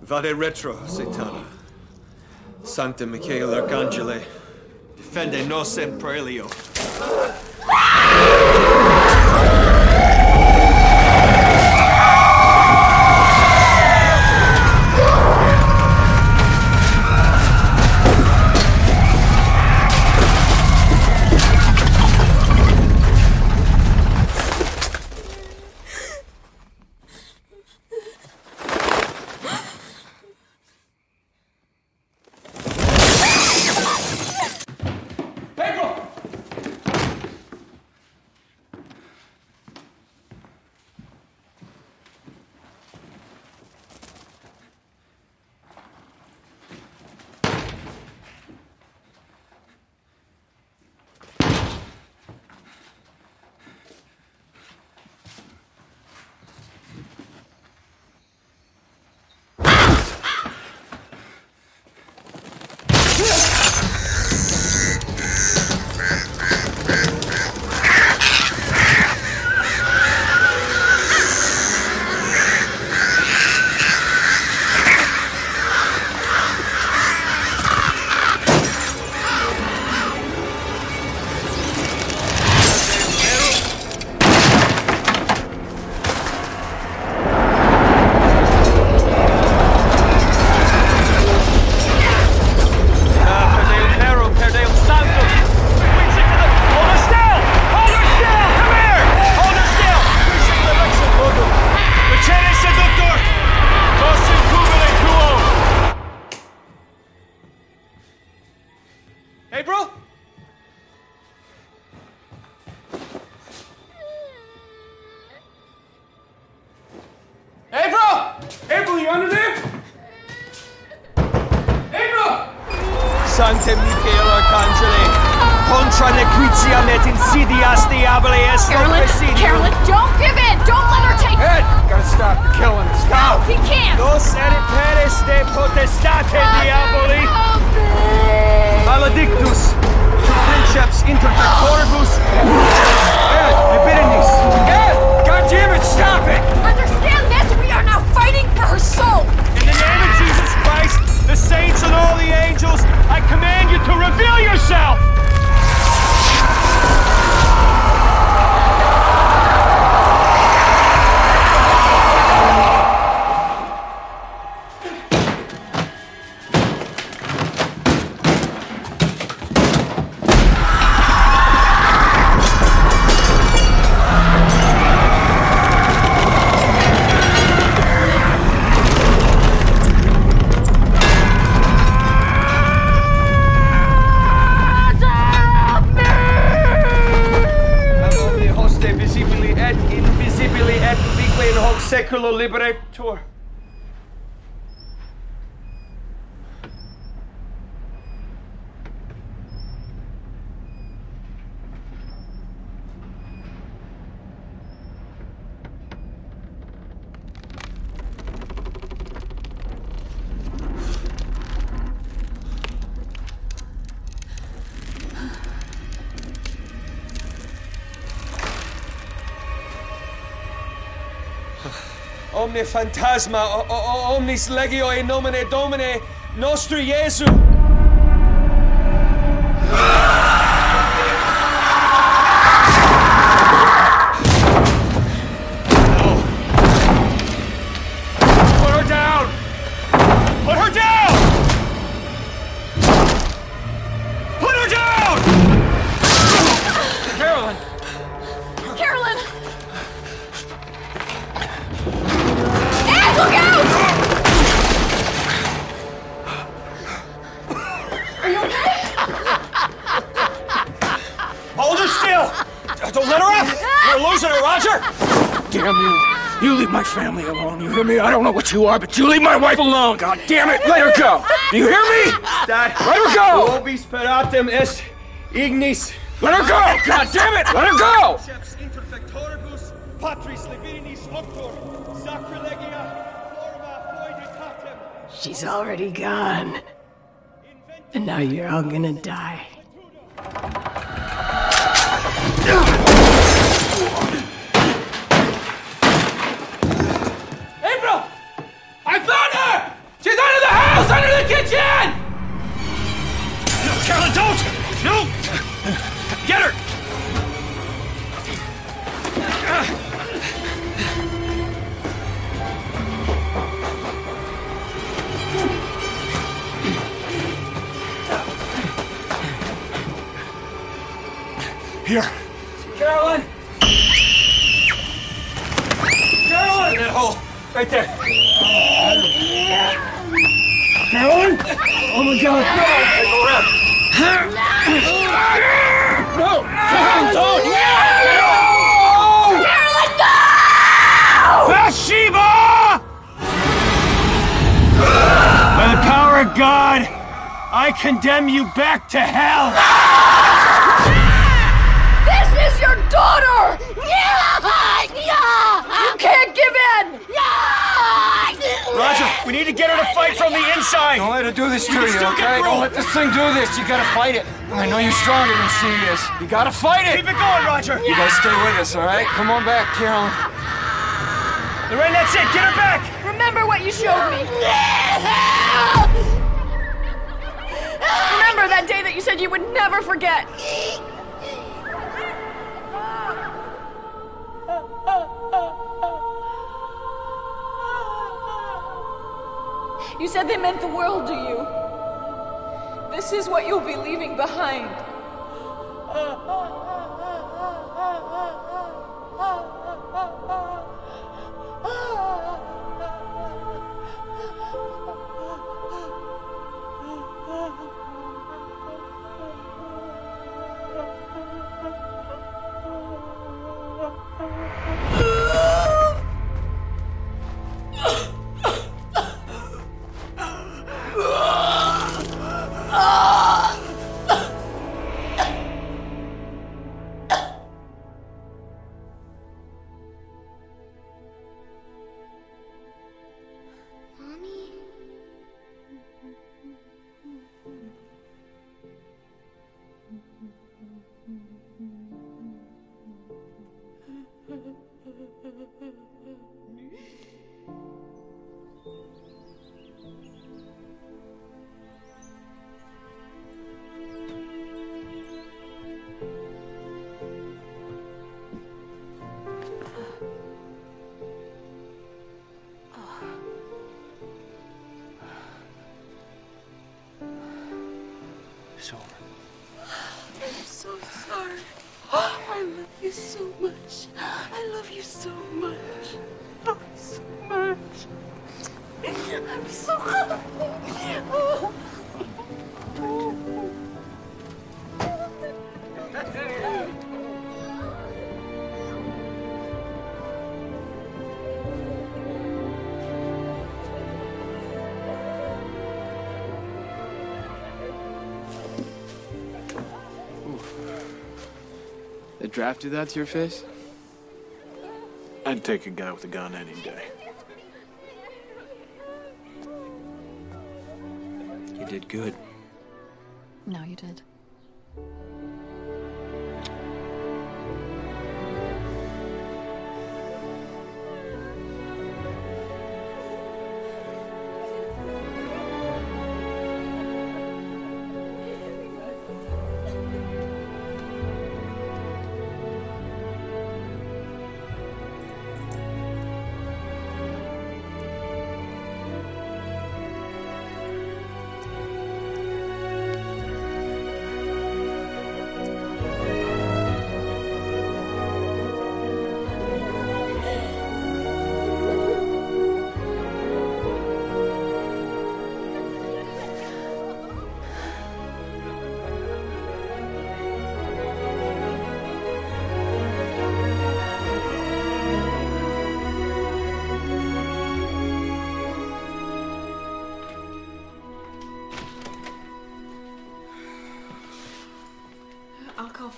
Vade retro, Satana. Sancta Michael Archangele. Defende nos sempre elio. O- omnis legio in nomine Domini, nostri Jesu. Hear me? I don't what you are, but you leave my wife alone! God damn it! Let her go! Do you hear me? Dad, Let her go! Vobis peratem est ignis. Let her go! Oh, God damn it! Let her go! Interfectoribus patris liberinis octor, sacrilegia forma foeditatem. She's already gone. And now you're all gonna die. Here. Carolyn! Carolyn! In that hole. Right there. Carolyn! Oh my god. No! Go around. No! Carolyn, don't! No! Carolyn, no! Bathsheba! By the power of God, I condemn you back to hell! This is your daughter! You can't give in! Yeah Roger, we need to get her to fight from the inside! Don't let her do this to You you, can still get okay? Don't let this thing do this. You gotta fight it. I know you're stronger than she is. You gotta fight it. Keep it going, Roger! You guys stay with us, all right? Come on back, Carolyn. Lorraine, that's it! Get her back! Remember what you showed me. <laughs> Remember that day that you said you would never forget. <laughs> You said they meant the world to you. This is what you'll be leaving behind. <laughs> you so much. Oh, so much. I'm so happy. The draft that to your face? I'd take a guy with a gun any day. You did good. No, you did.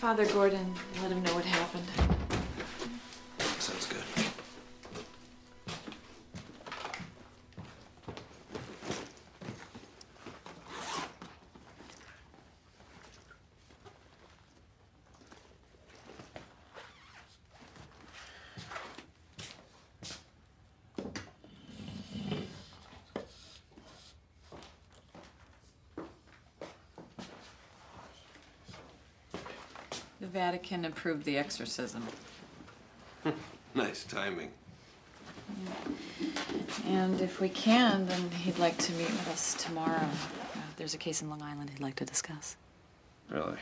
Father Gordon. Let him know what happened. Sounds good. The Vatican approved the exorcism. <laughs> Nice timing. And if we can, then he'd like to meet with us tomorrow. Uh, there's a case in Long Island he'd like to discuss. Really?